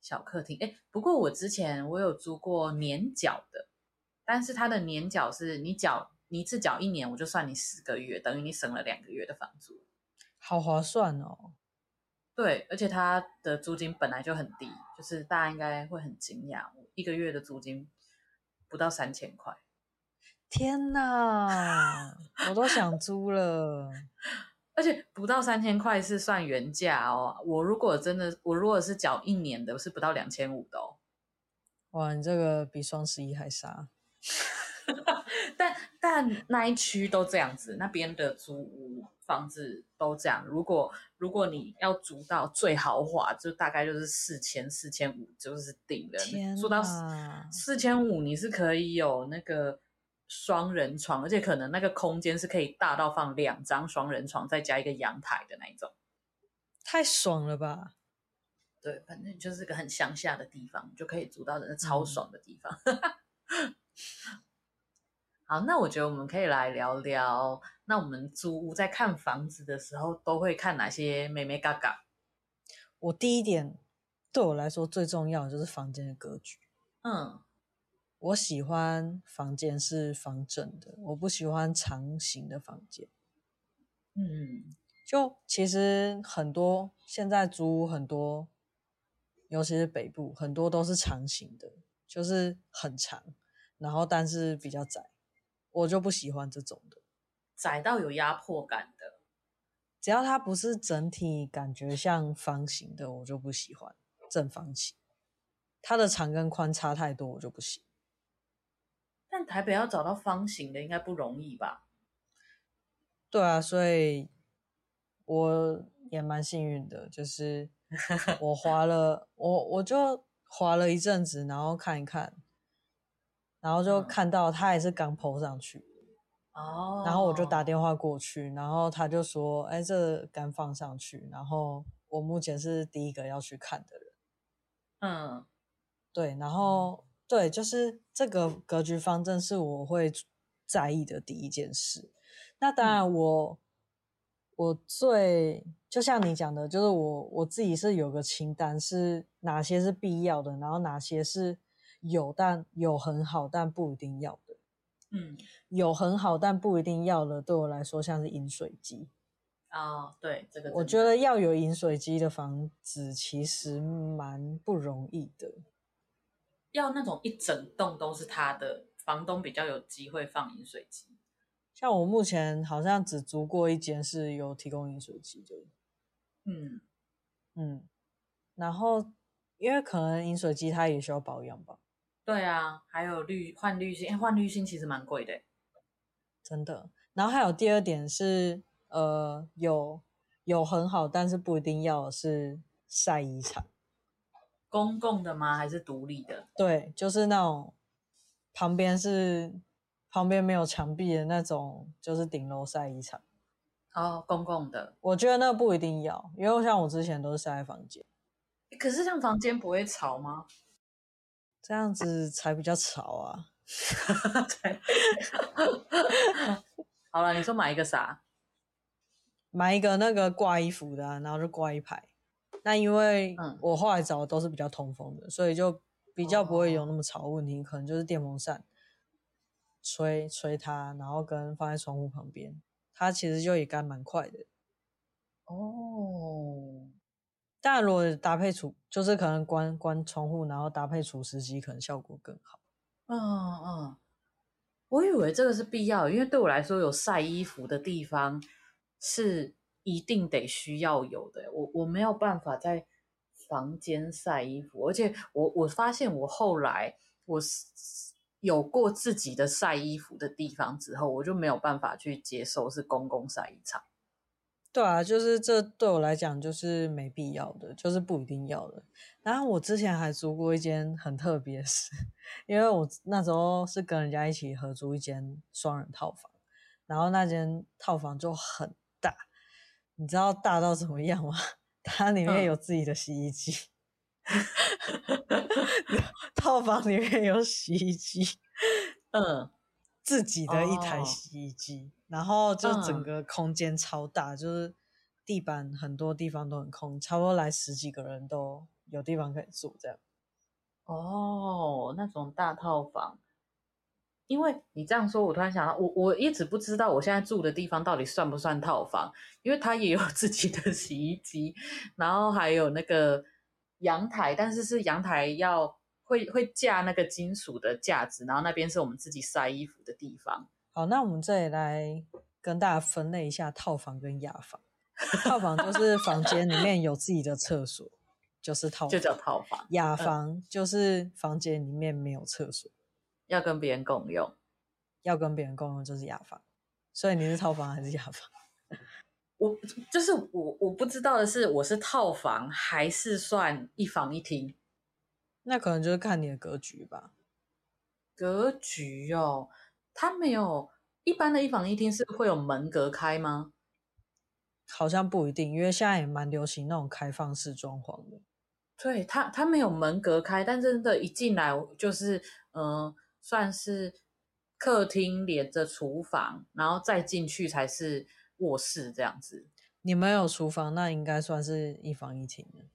小客厅。哎，不过我之前我有租过年缴的，但是它的年缴是你缴你一次缴一年，我就算你十个月，等于你省了两个月的房租，好划算哦。对，而且它的租金本来就很低，就是大家应该会很惊讶，一个月的租金不到三千块。天哪，我都想租了，*laughs* 而且不到三千块是算原价哦。我如果真的，我如果是缴一年的，是不到两千五的哦。哇，你这个比双十一还杀。*laughs* 但但那一区都这样子，那边的租屋房子都这样。如果如果你要租到最豪华，就大概就是四千四千五就是顶的。天哪，租到四千五，你是可以有那个。双人床，而且可能那个空间是可以大到放两张双人床，再加一个阳台的那一种，太爽了吧？对，反正就是个很乡下的地方，就可以租到人超爽的地方。嗯、*laughs* 好，那我觉得我们可以来聊聊，那我们租屋在看房子的时候都会看哪些美眉嘎嘎？我第一点对我来说最重要的就是房间的格局。嗯。我喜欢房间是方正的，我不喜欢长形的房间。嗯，就其实很多现在租屋很多尤其是北部，很多都是长形的，就是很长，然后但是比较窄，我就不喜欢这种的，窄到有压迫感的。只要它不是整体感觉像方形的，我就不喜欢正方形。它的长跟宽差太多，我就不行。但台北要找到方形的应该不容易吧？对啊，所以我也蛮幸运的，就是 *laughs* 我滑了，我我就滑了一阵子，然后看一看，然后就看到他也是刚上去。哦，然后我就打电话过去，然后他就说：“哎，这刚放上去，然后我目前是第一个要去看的人。”嗯，对，然后对，就是这个格局方正是我会在意的第一件事。那当然我，我、嗯、我最就像你讲的，就是我我自己是有个清单，是哪些是必要的，然后哪些是有但有很好，但不一定要的。嗯，有很好，但不一定要的。对我来说，像是饮水机啊、哦，对这个，我觉得要有饮水机的房子其实蛮不容易的。要那种一整栋都是他的，房东比较有机会放饮水机。像我目前好像只租过一间是有提供饮水机的。嗯嗯，然后因为可能饮水机它也需要保养吧。对啊，还有滤换滤芯，换滤芯其实蛮贵的，真的。然后还有第二点是，呃，有有很好，但是不一定要是晒衣场。公共的吗？还是独立的？对，就是那种旁边是旁边没有墙壁的那种，就是顶楼晒衣场。哦，公共的，我觉得那不一定要，因为像我之前都是晒在房间。可是像房间不会吵吗？这样子才比较潮啊！*laughs* 对，好了，你说买一个啥？买一个那个挂衣服的啊，然后就挂一排。那因为我后来找的都是比较通风的，所以就比较不会有那么吵的问题。可能就是电风扇吹吹它，然后跟放在窗户旁边，它其实就也干蛮快的。哦。但如果搭配除，就是可能关关窗户，然后搭配除湿机，可能效果更好。嗯嗯，我以为这个是必要，因为对我来说，有晒衣服的地方是一定得需要有的。我我没有办法在房间晒衣服，而且我我发现我后来我有过自己的晒衣服的地方之后，我就没有办法去接受是公共晒衣场。对啊，就是这对我来讲就是没必要的，就是不一定要的。然后我之前还租过一间很特别的，因为我那时候是跟人家一起合租一间双人套房，然后那间套房就很，你知道大到怎么样吗？*laughs* 它里面有自己的洗衣机，嗯、套房里面有洗衣机，*laughs* 嗯，自己的一台洗衣机。哦然后就整个空间超大，嗯，就是地板很多地方都很空，差不多来十几个人都有地方可以住这样。哦，那种大套房，因为你这样说，我突然想到，我我一直不知道我现在住的地方到底算不算套房，因为它也有 *laughs* 自己的洗衣机，然后还有那个阳台，但是是阳台要会会架那个金属的架子，然后那边是我们自己晒衣服的地方。好，那我们这里来跟大家分类一下套房跟雅房。套房就是房间里面有自己的厕所，就是套房，就叫套房。雅房就是房间里面没有厕所，要跟别人共用，要跟别人共用就是雅房。所以你是套房还是雅房？*laughs* 我就是我，我不知道的是，我是套房还是算一房一厅？那可能就是看你的格局吧。格局哦。它没有一般的一房一厅是会有门隔开吗？好像不一定，因为现在也蛮流行那种开放式装潢的。对，它它没有门隔开，但真的，一进来就是，嗯、呃，算是客厅连着厨房，然后再进去才是卧室这样子。你们有厨房，那应该算是一房一厅的。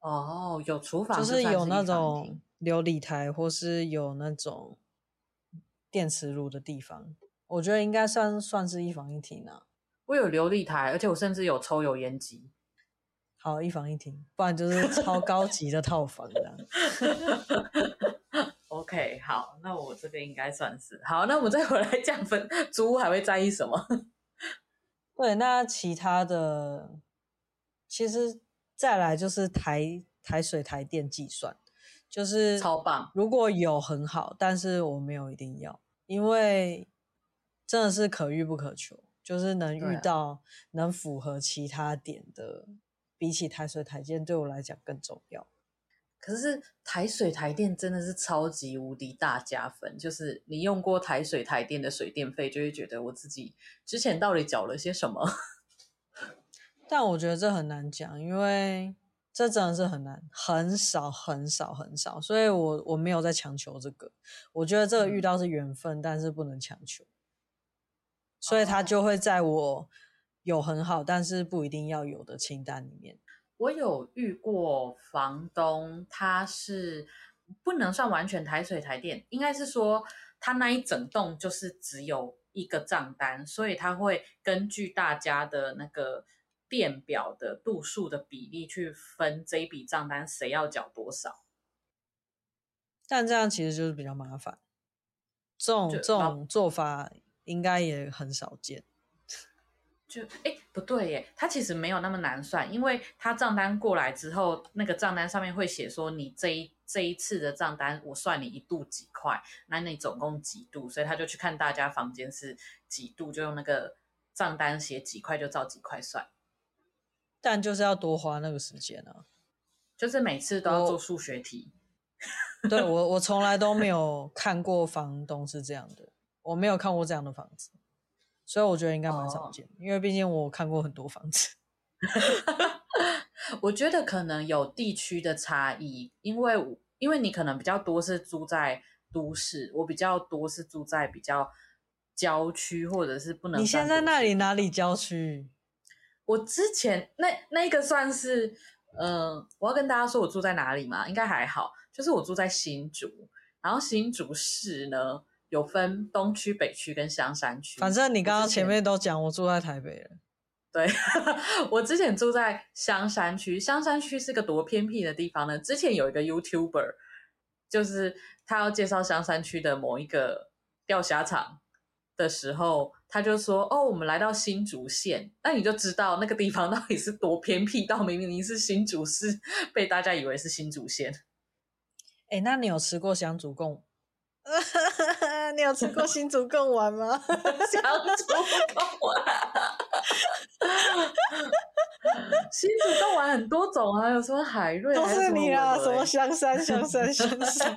哦，有厨房就是有那种琉璃台，或是有那种。电磁炉的地方，我觉得应该算算是一房一厅啊。我有琉璃台，而且我甚至有抽油烟机。好，一房一厅，不然就是超高级的套房这样。*laughs* OK，好，那我这边应该算是好。那我们再回来讲分租屋还会在意什么？*laughs* 对，那其他的其实再来就是台台水台电计算，就是超棒。如果有很好，但是我没有一定要，因为真的是可遇不可求，就是能遇到能符合其他点的。比起台水台电对我来讲更重要，可是台水台电真的是超级无敌大加分。就是你用过台水台电的水电费，就会觉得我自己之前到底缴了些什么。*laughs* 但我觉得这很难讲，因为这真的是很难，很少很少很少，所以我我没有在强求这个。我觉得这个遇到是缘分，嗯、但是不能强求，所以他就会在我。有很好，但是不一定要有的清单里面，我有遇过房东，他是不能算完全台水台电，应该是说他那一整栋就是只有一个账单，所以他会根据大家的那个电表的度数的比例去分这一笔账单谁要缴多少。但这样其实就是比较麻烦，这种这种做法应该也很少见。就哎，不对耶，他其实没有那么难算，因为他账单过来之后，那个账单上面会写说你这一这一次的账单，我算你一度几块，那你总共几度，所以他就去看大家房间是几度，就用那个账单写几块，就照几块算。但就是要多花那个时间啊，就是每次都要做数学题。我 *laughs* 对我，我从来都没有看过房东是这样的，我没有看过这样的房子。所以我觉得应该蛮少见，oh. 因为毕竟我看过很多房子。*laughs* 我觉得可能有地区的差异，因为因为你可能比较多是住在都市，我比较多是住在比较郊区或者是不能。你现在那里哪里郊区？我之前那那个算是，嗯、呃，我要跟大家说我住在哪里嘛？应该还好，就是我住在新竹，然后新竹市呢。有分东区、北区跟香山区。反正你刚刚前面都讲，我住在台北了。对，*laughs* 我之前住在香山区。香山区是个多偏僻的地方呢。之前有一个 YouTuber，就是他要介绍香山区的某一个钓虾场的时候，他就说：“哦，我们来到新竹县。”那你就知道那个地方到底是多偏僻，到明明是新竹市，被大家以为是新竹县。哎，那你有吃过香竹贡？*laughs* 你有吃过新竹贡丸吗？*laughs* 香竹贡丸，新竹贡丸很多种啊，有什么海瑞，都是你啊，什么香山香山香山，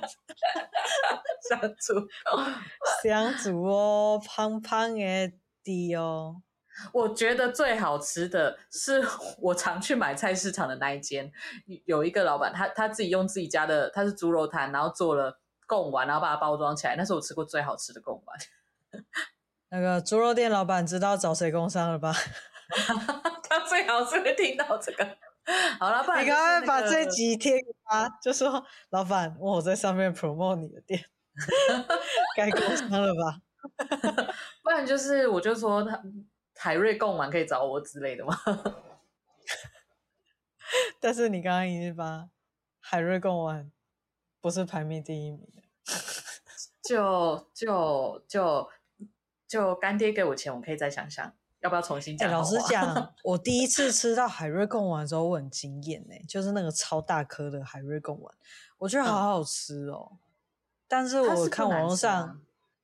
香 *laughs* 竹香竹哦，胖胖的滴哦。我觉得最好吃的是我常去买菜市场的那一间，有一个老板，他他自己用自己家的，他是猪肉摊，然后做了。贡丸，然后把它包装起来，那是我吃过最好吃的贡丸。那个猪肉店老板知道找谁工商了吧？*laughs* 他最好是会听到这个。好了，不然、那个、你赶快把这集贴给他，就说老板，我在上面 promote 你的店，*laughs* 该工商了吧？不然就是我就说他海瑞贡丸可以找我之类的嘛。*laughs* 但是你刚刚已经把海瑞贡丸。不是排名第一名的，*laughs* 就就就就干爹给我钱，我可以再想想要不要重新讲。老实讲，*laughs* 我第一次吃到海瑞贡丸的时候，我很惊艳呢，就是那个超大颗的海瑞贡丸，我觉得好好吃哦。嗯、但是我看网络上，啊、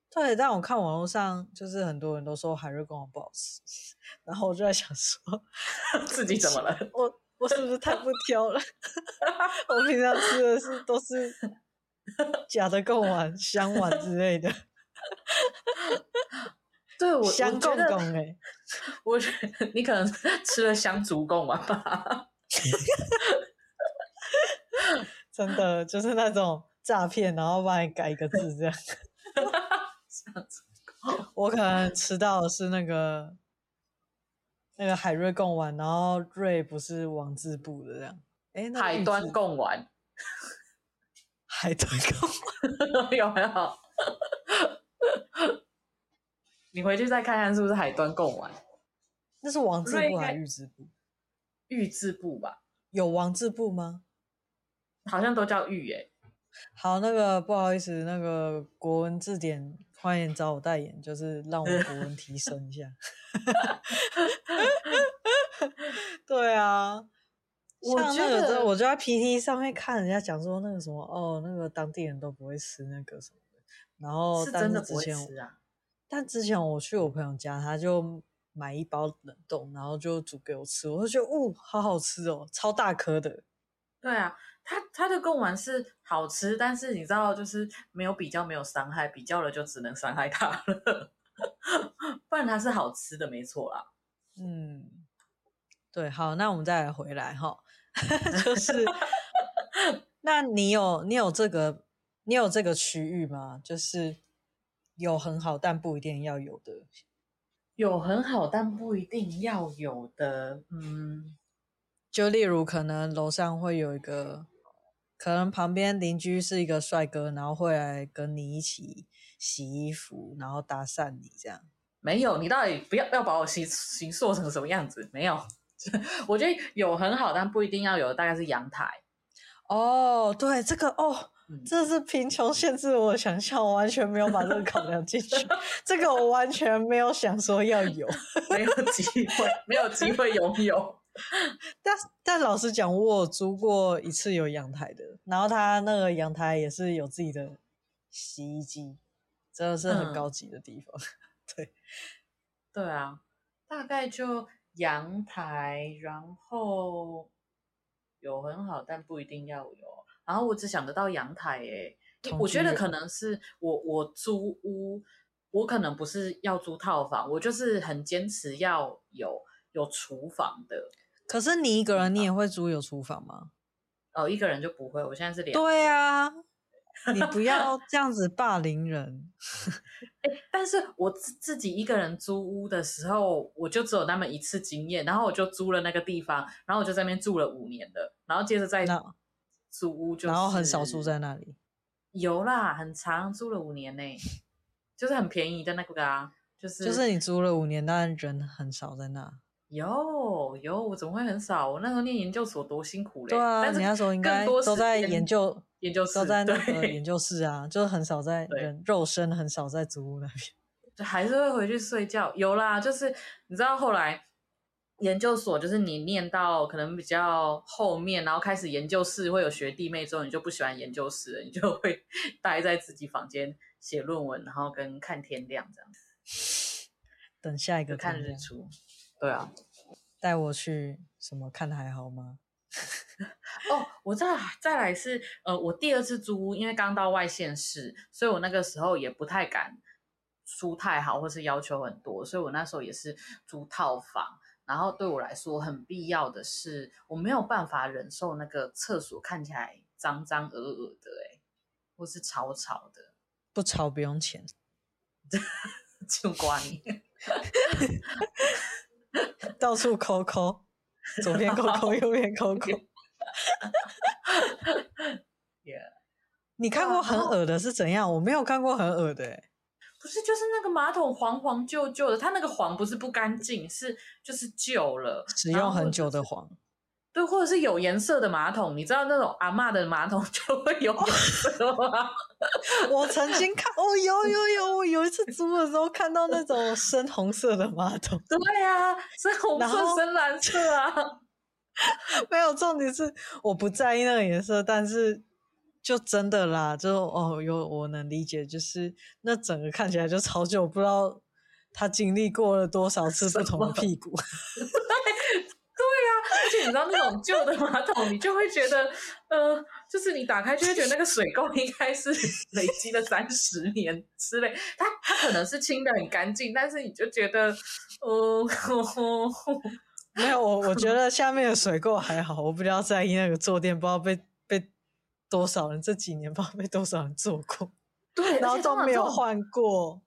对，但我看网络上就是很多人都说海瑞贡丸不好吃，然后我就在想说，*laughs* 自己怎么了？我。我是不是太不挑了？我平常吃的是都是 *laughs* 假的贡丸、香丸之类的。*laughs* 对，我香贡贡哎，*laughs* 我觉得你可能吃了香足贡丸吧。真的就是那种诈骗，然后帮你改一个字这样。我可能吃到的是那个。那个海瑞贡丸，然后瑞不是王字部的这样，哎，海端贡丸，海端贡丸有没有？*laughs* 你回去再看看是不是海端贡丸？那是王字部还是玉字部？玉字部吧，有王字部吗？好像都叫玉耶。好，那个不好意思，那个国文字典欢迎找我代言，就是让我国文提升一下。*laughs* 对啊，我觉得我就在 PT 上面看人家讲说那个什么哦，那个当地人都不会吃那个什么的，然后是真的不会吃啊。但之前我去我朋友家，他就买一包冷冻，然后就煮给我吃，我就觉得哦，好好吃哦，超大颗的。对啊。它它的贡丸是好吃，但是你知道，就是没有比较，没有伤害，比较了就只能伤害它了。*laughs* 不然它是好吃的，没错啦。嗯，对，好，那我们再来回来哈，*laughs* 就是，*laughs* 那你有你有这个你有这个区域吗？就是有很好，但不一定要有的。有很好，但不一定要有的。嗯，就例如可能楼上会有一个。可能旁边邻居是一个帅哥，然后会来跟你一起洗衣服，然后搭讪你这样。没有，你到底不要要把我形形塑成什么样子？没有，我觉得有很好，但不一定要有，大概是阳台。哦，对，这个哦，嗯、这是贫穷限制我想象，我完全没有把这个考量进去。*laughs* 这个我完全没有想说要有，*laughs* 没有机会，没有机会拥有。但但老实讲，我有租过一次有阳台的，然后他那个阳台也是有自己的洗衣机，真的是很高级的地方。嗯、*laughs* 对，对啊，大概就阳台，然后有很好，但不一定要有。然后我只想得到阳台，诶，我觉得可能是我我租屋，我可能不是要租套房，我就是很坚持要有有厨房的。可是你一个人，你也会租有厨房吗？哦，一个人就不会。我现在是两。对啊，你不要这样子霸凌人。*laughs* 欸，但是我自自己一个人租屋的时候，我就只有那么一次经验，然后我就租了那个地方，然后我就在那边住了五年的，然后接着再租屋，就是，然后很少住在那里。有啦，很长，租了五年呢，就是很便宜的那个啊，就是就是你租了五年，但人很少在那。有有，我怎么会很少？我那时候念研究所多辛苦嘞！对啊，你那时候应该都在研究研究室，都在那个研究室啊，就是很少在人肉身，很少在祖屋那边，*laughs* 就还是会回去睡觉。有啦，就是你知道后来研究所，就是你念到可能比较后面，然后开始研究室会有学弟妹之后，你就不喜欢研究室了，你就会 *laughs* 待在自己房间写论文，然后跟看天亮这样子，*laughs* 等下一个看日出。对啊，带我去什么看还好吗？*laughs* 哦，我再再来是呃，我第二次租屋，因为刚到外县市，所以我那个时候也不太敢租太好，或是要求很多，所以我那时候也是租套房。然后对我来说很必要的是，我没有办法忍受那个厕所看起来脏脏、恶恶的，哎，或是吵吵的。不吵不用钱，*laughs* 就挂你。到处抠抠，左边抠抠，*laughs* 右边抠抠。*laughs* Yeah. 你看过很恶的是怎样？我没有看过很恶的，欸，不是，就是那个马桶黄黄旧旧的，它那个黄不是不干净，是就是旧了，使用很久的黄。对，或者是有颜色的马桶，你知道那种阿妈的马桶 *laughs* 就会有颜色吗？*laughs* 我曾经看，哦，有有有，我有一次租的时候看到那种深红色的马桶。对呀、啊，深红色、深蓝色啊。*laughs* 没有，重点是我不在意那个颜色，但是就真的啦，就哦，有我能理解，就是那整个看起来就超旧，我不知道他经历过了多少次不同的屁股。*laughs* 而且你知道那种旧的马桶，你就会觉得，呃，就是你打开就会觉得那个水垢应该是 *laughs* 累积了三十年之类。它它可能是清得很干净，但是你就觉得，呃，呵呵没有我我觉得下面的水垢还好，我比较在意那个坐垫，不知道被被多少人这几年不知道被多少人坐过，对，然后都没有换过，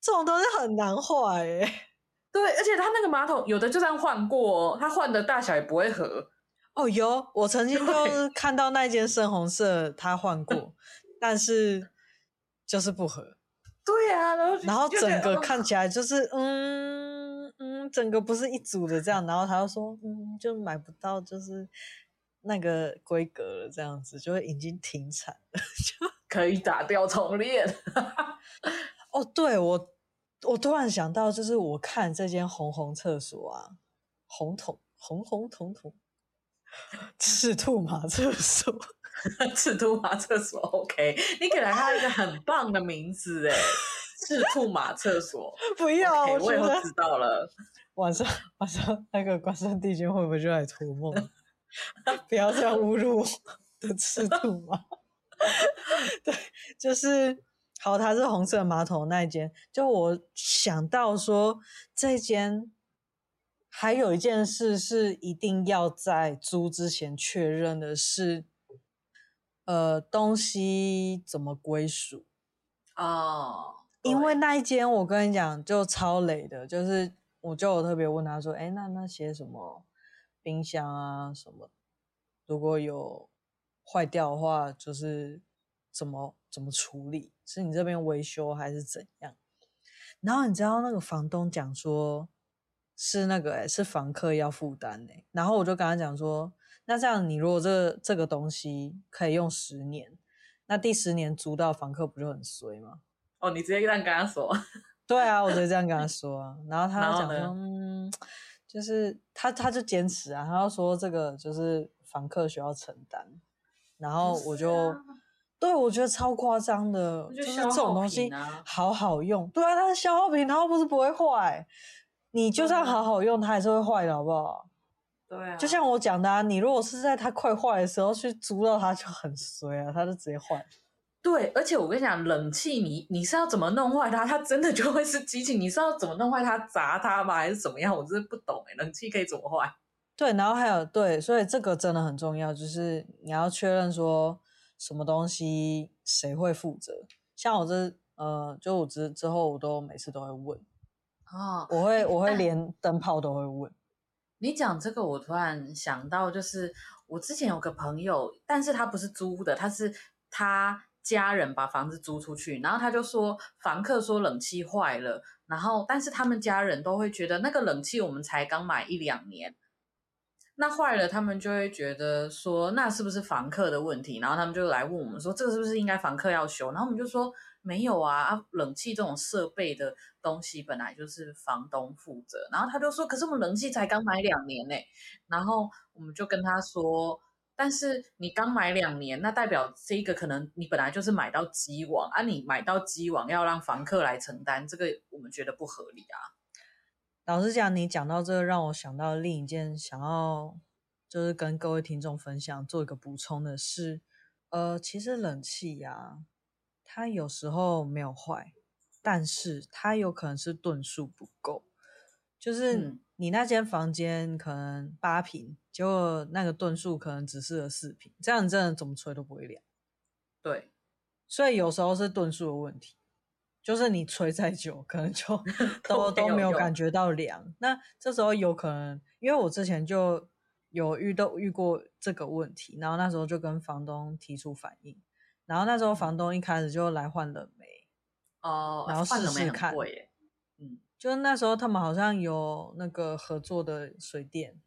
这种都是很难坏哎。对，而且他那个马桶有的就算换过，他换的大小也不会合。哦，有，我曾经就是看到那间深红色，他换过，*laughs* 但是就是不合。对啊，然后然后整个看起来就是，嗯嗯嗯，整个不是一组的这样，然后他就说嗯，就买不到，就是那个规格了，这样子就会已经停产了，*laughs* 就可以打掉重练。哦，对我，我突然想到，就是我看这间红红厕所啊，红桶红红桶桶，赤兔马厕所。*laughs* 赤兔马厕所，OK，你给了他一个很棒的名字哎，赤兔马厕所，*laughs* 不要，okay, 我以后知道了。*laughs* 晚上晚上那个关山帝君会不会就来托梦？*laughs* 不要这样侮辱我的赤兔马。对，就是好，它是红色马桶那一间。就我想到说，这间还有一件事是一定要在租之前确认的是。呃，东西怎么归属？哦，因为那一间我跟你讲就超雷的，就是我就有特别问他说，哎，那那些什么冰箱啊什么，如果有坏掉的话，就是怎么怎么处理？是你这边维修还是怎样？然后你知道那个房东讲说，是那个哎，是房客要负担哎，然后我就跟他讲说。那这样，你如果这、这个东西可以用十年，那第十年租到房客不就很衰吗？哦，你直接这样跟他说？*laughs* 对啊，我直接这样跟他说啊。然后他讲说，嗯，就是他他就坚持啊，他要说这个就是房客需要承担。然后我就，啊、对我觉得超夸张的，就，啊、就是这种东西好好用。对啊，它是消耗品，然后不是不会坏。你就算好好用，它还是会坏的，好不好？对啊，就像我讲的啊，你如果是在它快坏的时候去租到它，就很衰啊，它就直接坏。对，而且我跟你讲，冷气你你是要怎么弄坏它？它真的就会是机器，你是要怎么弄坏它？砸它吗？还是怎么样？我真的不懂哎，冷气可以怎么坏？对，然后还有对，所以这个真的很重要，就是你要确认说什么东西谁会负责。像我这呃，就我之之后我都每次都会问哦，我会我会连灯泡都会问。你讲这个，我突然想到，就是我之前有个朋友，但是他不是租的，他是他家人把房子租出去，然后他就说房客说冷气坏了，然后但是他们家人都会觉得那个冷气我们才刚买一两年，那坏了他们就会觉得说那是不是房客的问题，然后他们就来问我们说这个是不是应该房客要修，然后我们就说。没有啊啊！冷气这种设备的东西本来就是房东负责。然后他就说：“可是我们冷气才刚买两年呢。”然后我们就跟他说：“但是你刚买两年，那代表这个可能你本来就是买到机网啊，你买到机网要让房客来承担，这个我们觉得不合理啊。”老实讲，你讲到这个，让我想到另一件想要就是跟各位听众分享做一个补充的是，呃，其实冷气呀、它有时候没有坏，但是它有可能是吨数不够，就是你那间房间可能八平，结果那个吨数可能只适合四平，这样你真的怎么吹都不会凉。对，所以有时候是吨数的问题，就是你吹再久，可能就 *laughs* 都都没有感觉到凉。那这时候有可能，因为我之前就有遇到遇过这个问题，然后那时候就跟房东提出反映。然后那时候房东一开始就来换冷媒，哦，然后试试看，嗯，就那时候他们好像有那个合作的水电，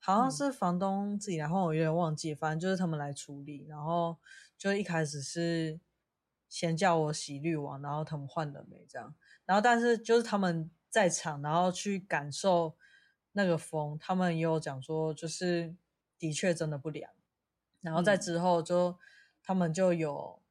好像是房东自己来换，我有点忘记，反正就是他们来处理。然后就一开始是先叫我洗滤网，然后他们换冷媒这样。然后但是就是他们在场，然后去感受那个风，他们也有讲说，就是的确真的不凉。然后在之后就。嗯他们就有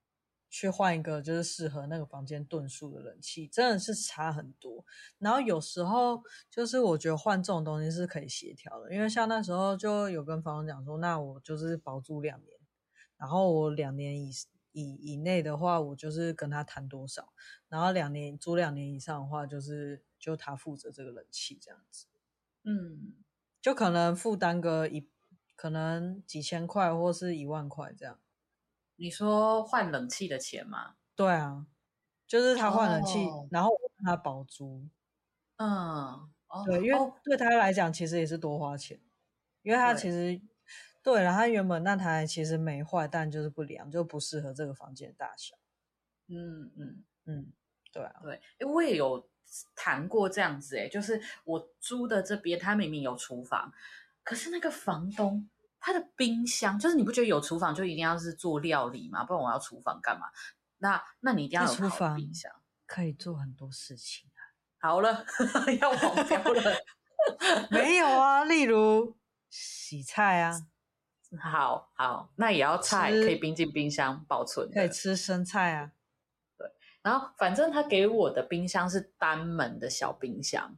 去换一个，就是适合那个房间吨数的冷气，真的是差很多。然后有时候就是我觉得换这种东西是可以协调的，因为像那时候就有跟房东讲说，那我就是保住两年，然后我两年以以以内的话，我就是跟他谈多少，然后两年租两年以上的话，就是就他负责这个冷气这样子，嗯，就可能负担个一可能几千块或是一万块这样。你说换冷气的钱吗？对啊，就是他换冷气，oh. 然后我跟他保租。嗯，对，因为对他来讲其实也是多花钱，因为他其实对，对，然后他原本那台其实没坏，但就是不凉，就不适合这个房间的大小。嗯嗯嗯，对啊，对，因为我也有谈过这样子，哎，就是我租的这边，他明明有厨房，可是那个房东他的冰箱，就是你不觉得有厨房就一定要是做料理吗？不然我要厨房干嘛？那那你一定要有厨房，冰箱可以做很多事情啊。好了，*laughs* 要黄标了。*laughs* 没有啊，例如洗菜啊。好好，那也要菜可以冰进冰箱保存，可以吃生菜啊。对，然后反正他给我的冰箱是单门的小冰箱，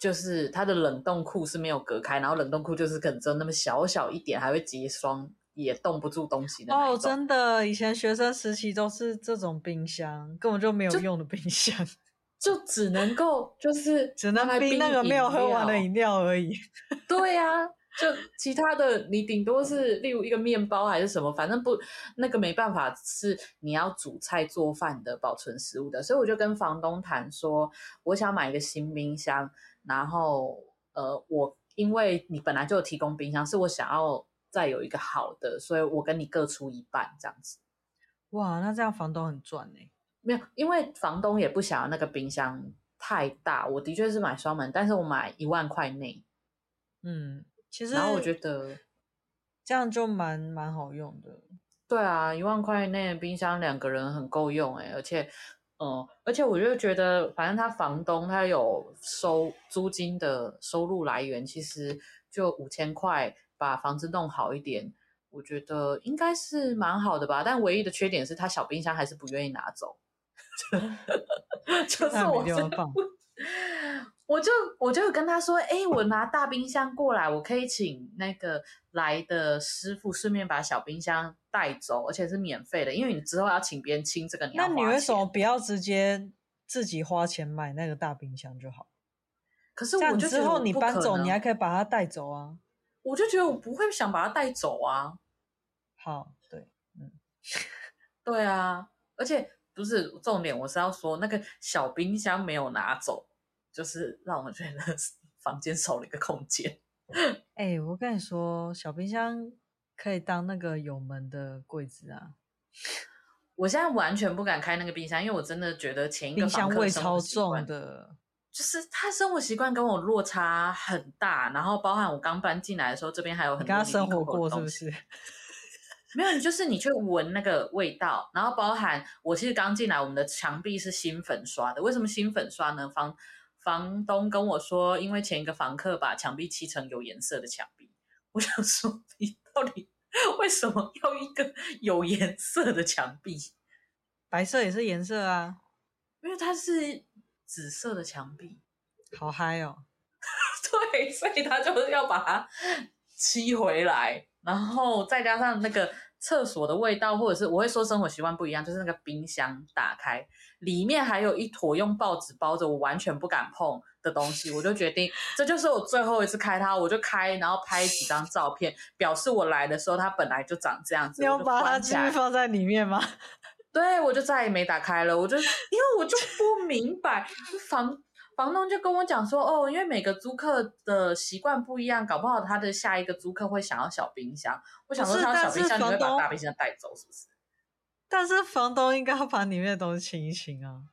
就是它的冷冻库是没有隔开，然后冷冻库就是可能只有那么小小一点，还会结霜，也冻不住东西的。哦，真的，以前学生时期都是这种冰箱，根本就没有用的冰箱，就，*laughs* 就只能够就是只能冰那个没有喝完的饮料而已。对呀、啊。就其他的，你顶多是例如一个面包还是什么，反正不那个没办法是你要煮菜做饭的保存食物的，所以我就跟房东谈说，我想买一个新冰箱，然后呃，我因为你本来就有提供冰箱，是我想要再有一个好的，所以我跟你各出一半这样子。哇，那这样房东很赚呢？没有，因为房东也不想要那个冰箱太大，我的确是买双门，但是我买一万块内，嗯。其实，然后我觉得这样就蛮蛮好用的。对啊，一万块内冰箱两个人很够用哎，而且，嗯，而且我就觉得，反正他房东他有收租金的收入来源，其实就五千块把房子弄好一点，我觉得应该是蛮好的吧。但唯一的缺点是他小冰箱还是不愿意拿走，*laughs* *laughs* 就是我真的不。*laughs* 我就我就跟他说，哎、欸，我拿大冰箱过来，我可以请那个来的师傅顺便把小冰箱带走，而且是免费的，因为你之后要请别人清这个，你要。那你为什么不要直接自己花钱买那个大冰箱就好？可是我就之后你搬走，你还可以把它带走啊。我就觉得我不会想把它带走啊。好，对，嗯，*laughs* 对啊，而且不是重点，我是要说那个小冰箱没有拿走。就是让我觉得房间少了一个空间。*laughs* 哎、欸，我跟你说，小冰箱可以当那个有门的柜子啊。我现在完全不敢开那个冰箱，因为我真的觉得前一个冰箱味超重的，就是他生活习惯跟我落差很大。然后包含我刚搬进来的时候，这边还有很多你生活过是不是？没有，你就是你去闻那个味道。然后包含我其实刚进来，我们的墙壁是新粉刷的。为什么新粉刷呢？房房东跟我说，因为前一个房客把墙壁漆成有颜色的墙壁。*laughs* 我想说，你到底为什么要一个有颜色的墙壁？白色也是颜色啊，因为它是紫色的墙壁，好嗨哦！*laughs* 对，所以他就是要把它漆回来，然后再加上那个。厕所的味道，或者是我会说生活习惯不一样，就是那个冰箱打开，里面还有一坨用报纸包着，我完全不敢碰的东西，我就决定 *laughs* 这就是我最后一次开它，我就开，然后拍几张照片，表示我来的时候它本来就长这样子。你要把它继续放在里面吗？对，我就再也没打开了，我就因为我就不明白房。房东就跟我讲说，哦，因为每个租客的习惯不一样，搞不好他的下一个租客会想要小冰箱。我想说，他小冰箱你会把大冰箱带走，是不是？但是房东应该要把里面的东西清一清啊。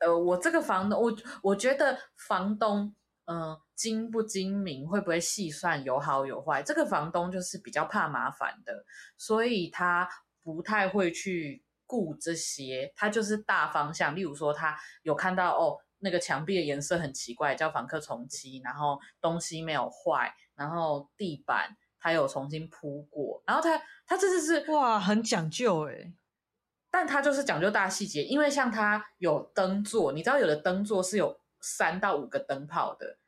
呃，我这个房东，我我觉得房东，嗯、呃，精不精明，会不会细算，有好有坏。这个房东就是比较怕麻烦的，所以他不太会去顾这些，他就是大方向。例如说，他有看到哦。那个墙壁的颜色很奇怪，叫房客重漆，然后东西没有坏，然后地板他有重新铺过，然后他他这次是哇，很讲究诶，但他就是讲究大细节，因为像他有灯座，你知道有的灯座是有三到五个灯泡的，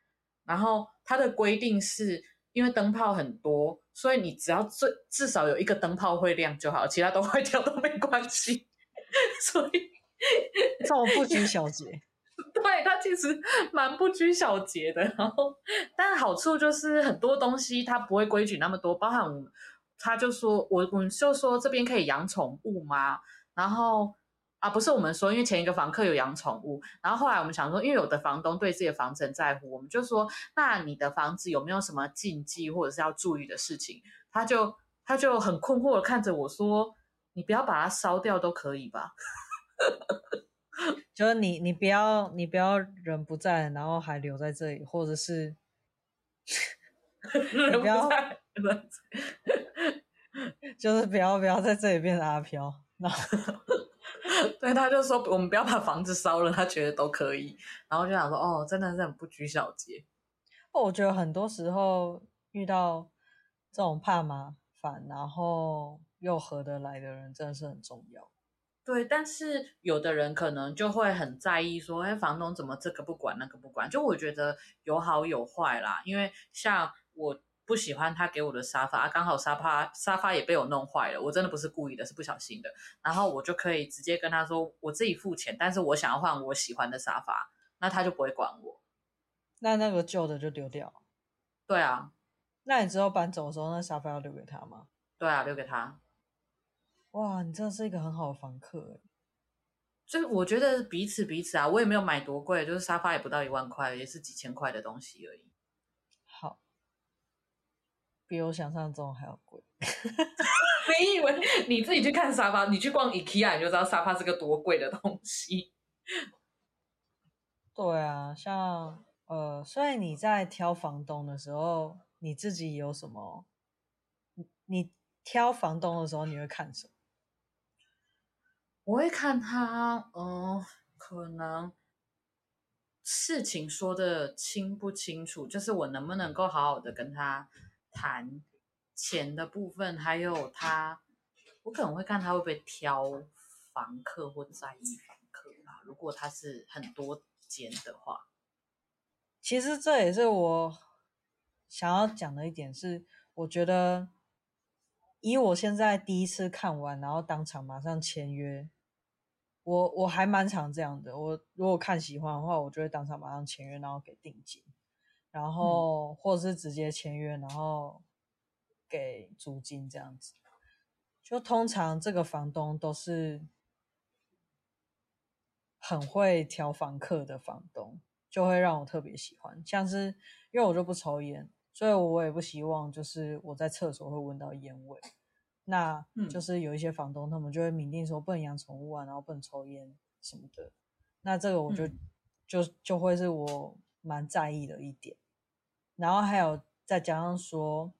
然后他的规定是因为灯泡很多，所以你只要最至少有一个灯泡会亮就好，其他都坏掉都没关系，*laughs* 所以这种不拘小节。对，它其实 *laughs* 蛮不拘小节的，然后但好处就是很多东西它不会规矩那么多，包含他就说我我们就说这边可以养宠物吗？然后啊不是我们说，因为前一个房客有养宠物，然后后来我们想说，因为有的房东对自己的房子很在乎，我们就说那你的房子有没有什么禁忌或者是要注意的事情？他就他就很困惑的看着我说，你不要把它烧掉都可以吧。*laughs* *laughs* 就是你你不要你不要人不在，然后还留在这里，或者是 *laughs* 人不要，*laughs* 就是不要不要在这里变成阿飘。然后对，他就说我们不要把房子烧了，他觉得都可以。然后就想说，哦，真的是很不拘小节。我觉得很多时候遇到这种怕麻烦，然后又合得来的人，真的是很重要。对，但是有的人可能就会很在意，说，哎，房东怎么这个不管，那个不管？就我觉得有好有坏啦。因为像我不喜欢他给我的沙发，刚好沙发沙发也被我弄坏了，我真的不是故意的，是不小心的。然后我就可以直接跟他说，我自己付钱，但是我想要换我喜欢的沙发，那他就不会管我。那那个旧的就丢掉。对啊。那你之后搬走的时候，那沙发要留给他吗？对啊，留给他。哇，你真的是一个很好的房客。就我觉得彼此彼此啊，我也没有买多贵，就是沙发也不到一万块，也是几千块的东西而已。好，比我想象中还要贵。*laughs* 你以为你自己去看沙发，你去逛 IKEA 你就知道沙发是个多贵的东西。*laughs* 对啊，像呃，所以你在挑房东的时候，你自己有什么？你挑房东的时候，你会看什么？我会看他，嗯，可能事情说得清不清楚，就是我能不能够好好的跟他谈钱的部分，还有他，我可能会看他会不会挑房客或者在意房客啊。如果他是很多间的话，其实这也是我想要讲的一点是，我觉得以我现在第一次看完，然后当场马上签约。我我还蛮常这样的，我如果看喜欢的话，我就会当场马上签约，然后给定金，然后或者是直接签约，然后给租金这样子。就通常这个房东都是很会挑房客的房东，就会让我特别喜欢。像是因为我就不抽烟，所以我也不希望就是我在厕所会闻到烟味。那就是有一些房东，他们就会明定说不能养宠物啊，然后不能抽烟什么的。那这个我就、嗯、就就会是我蛮在意的一点。然后还有再加上说，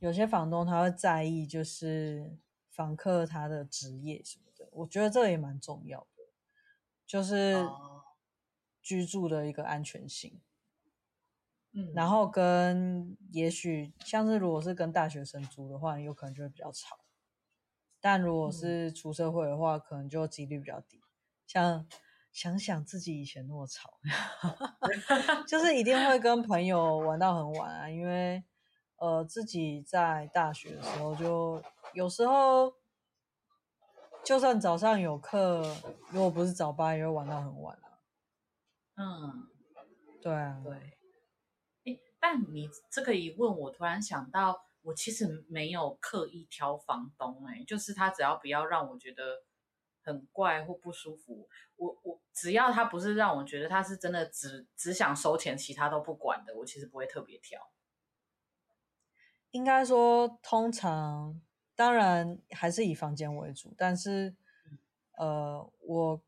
有些房东他会在意就是房客他的职业什么的，我觉得这个也蛮重要的，就是居住的一个安全性。嗯，然后跟也许像是如果是跟大学生租的话，有可能就会比较吵。但如果是出社会的话，嗯、可能就几率比较低。像想想自己以前那么吵，*laughs* 就是一定会跟朋友玩到很晚啊。因为呃自己在大学的时候，就有时候就算早上有课，如果不是早八，也会玩到很晚啊。嗯，对啊，对。但你这个一问，我突然想到，我其实没有刻意挑房东，欸，哎，就是他只要不要让我觉得很怪或不舒服，我我只要他不是让我觉得他是真的只只想收钱，其他都不管的，我其实不会特别挑。应该说，通常当然还是以房间为主，但是呃，我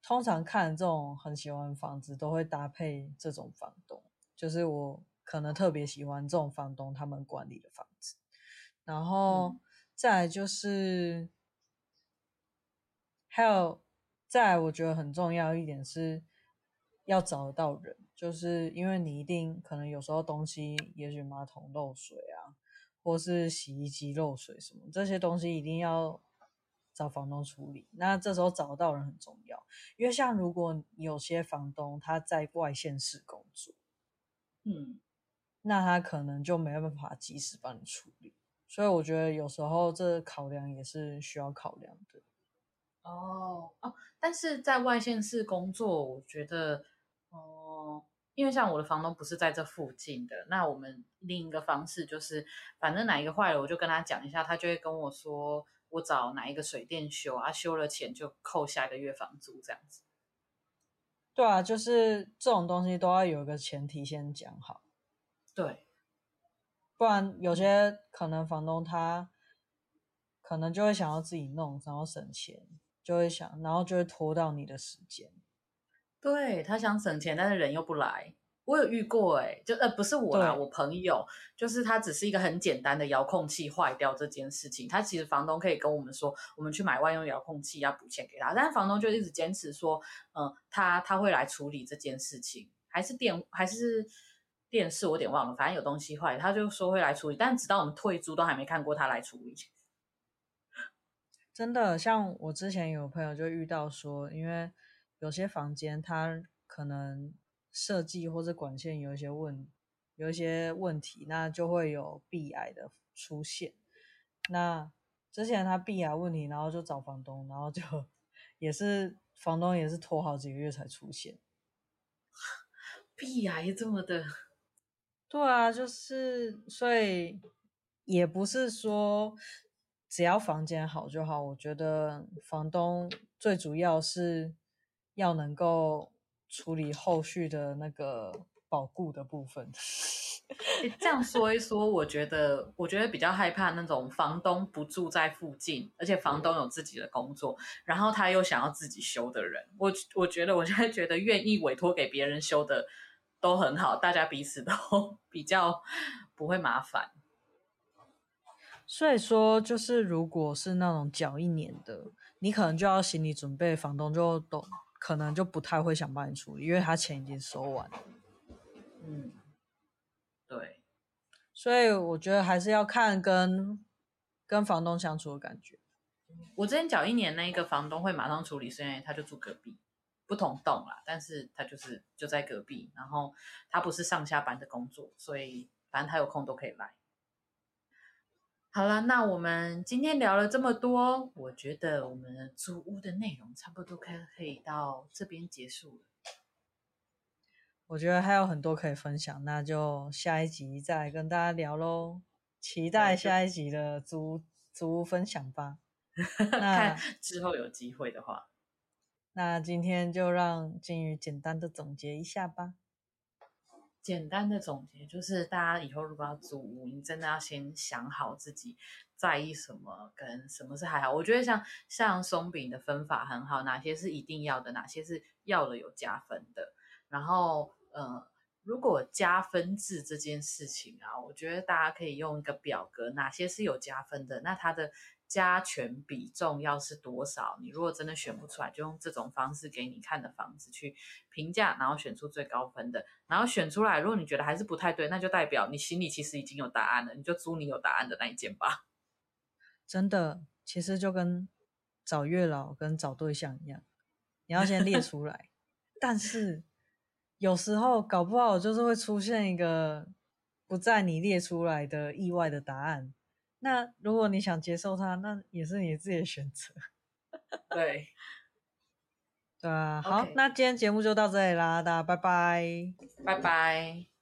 通常看这种很喜欢房子，都会搭配这种房东，就是我。可能特别喜欢这种房东他们管理的房子，然后再来就是，嗯、还有再来，我觉得很重要一点是要找得到人，就是因为你一定可能有时候东西，也许马桶漏水啊，或是洗衣机漏水什么，这些东西一定要找房东处理。那这时候找得到人很重要，因为像如果有些房东他在外县市工作，嗯。那他可能就没办法及时帮你处理，所以我觉得有时候这考量也是需要考量的。哦哦，但是在外县市工作，我觉得，哦，因为像我的房东不是在这附近的，那我们另一个方式就是，反正哪一个坏了，我就跟他讲一下，他就会跟我说，我找哪一个水电修啊，修了钱就扣下一个月房租这样子。对啊，就是这种东西都要有一个前提先讲好。对，不然有些可能房东他可能就会想要自己弄，然后省钱，就会想，然后就会拖到你的时间。对，他想省钱，但是人又不来。我有遇过哎、欸，就呃不是我啦，我朋友就是他，只是一个很简单的遥控器坏掉这件事情，他其实房东可以跟我们说，我们去买万用遥控器要补钱给他，但是房东就一直坚持说，嗯、呃，他他会来处理这件事情，还是电还是电视，我有点忘了，反正有东西坏，他就说会来处理，但直到我们退租都还没看过他来处理。*laughs* 真的，像我之前有朋友就遇到说，因为有些房间他可能。设计或者管线有一些问，有一些问题，那就会有壁癌的出现。那之前他壁癌问题，然后就找房东，然后就也是房东也是拖好几个月才出现。*laughs* 壁癌这么的？对啊，就是所以也不是说只要房间好就好。我觉得房东最主要是要能够。处理后续的那个保固的部分。*laughs* 这样说一说，我觉得，我觉得比较害怕那种房东不住在附近，而且房东有自己的工作，然后他又想要自己修的人。我我觉得，我现在觉得愿意委托给别人修的都很好，大家彼此都 *laughs* 比较不会麻烦。所以说，就是如果是那种缴一年的，你可能就要心理准备，房东就懂。可能就不太会想帮你处理，因为他钱已经收完了。嗯，对，所以我觉得还是要看跟跟房东相处的感觉。我之前缴一年那一个房东会马上处理，是因为他就住隔壁，不同栋啦，但是他就是就在隔壁，然后他不是上下班的工作，所以反正他有空都可以来。好了，那我们今天聊了这么多，我觉得我们租屋的内容差不多可可以到这边结束了。我觉得还有很多可以分享，那就下一集再跟大家聊喽。期待下一集的租租屋分享吧。*laughs* 那之后有机会的话，那今天就让金鱼简单的总结一下吧。简单的总结就是，大家以后如果要租屋，你真的要先想好自己在意什么，跟什么是还好。我觉得像像松饼的分法很好，哪些是一定要的，哪些是要了有加分的。然后，嗯，如果加分制这件事情啊，我觉得大家可以用一个表格，哪些是有加分的，那它的。加权比重要是多少？你如果真的选不出来，就用这种方式给你看的房子去评价，然后选出最高分的。然后选出来，如果你觉得还是不太对，那就代表你心里其实已经有答案了，你就租你有答案的那一间吧。*laughs* 真的，其实就跟找月老跟找对象一样，你要先列出来。*laughs* 但是有时候搞不好就是会出现一个不在你列出来的意外的答案。那如果你想接受它，那也是你自己的选择。对，对啊。好.那今天节目就到这里啦，大家拜拜，拜拜。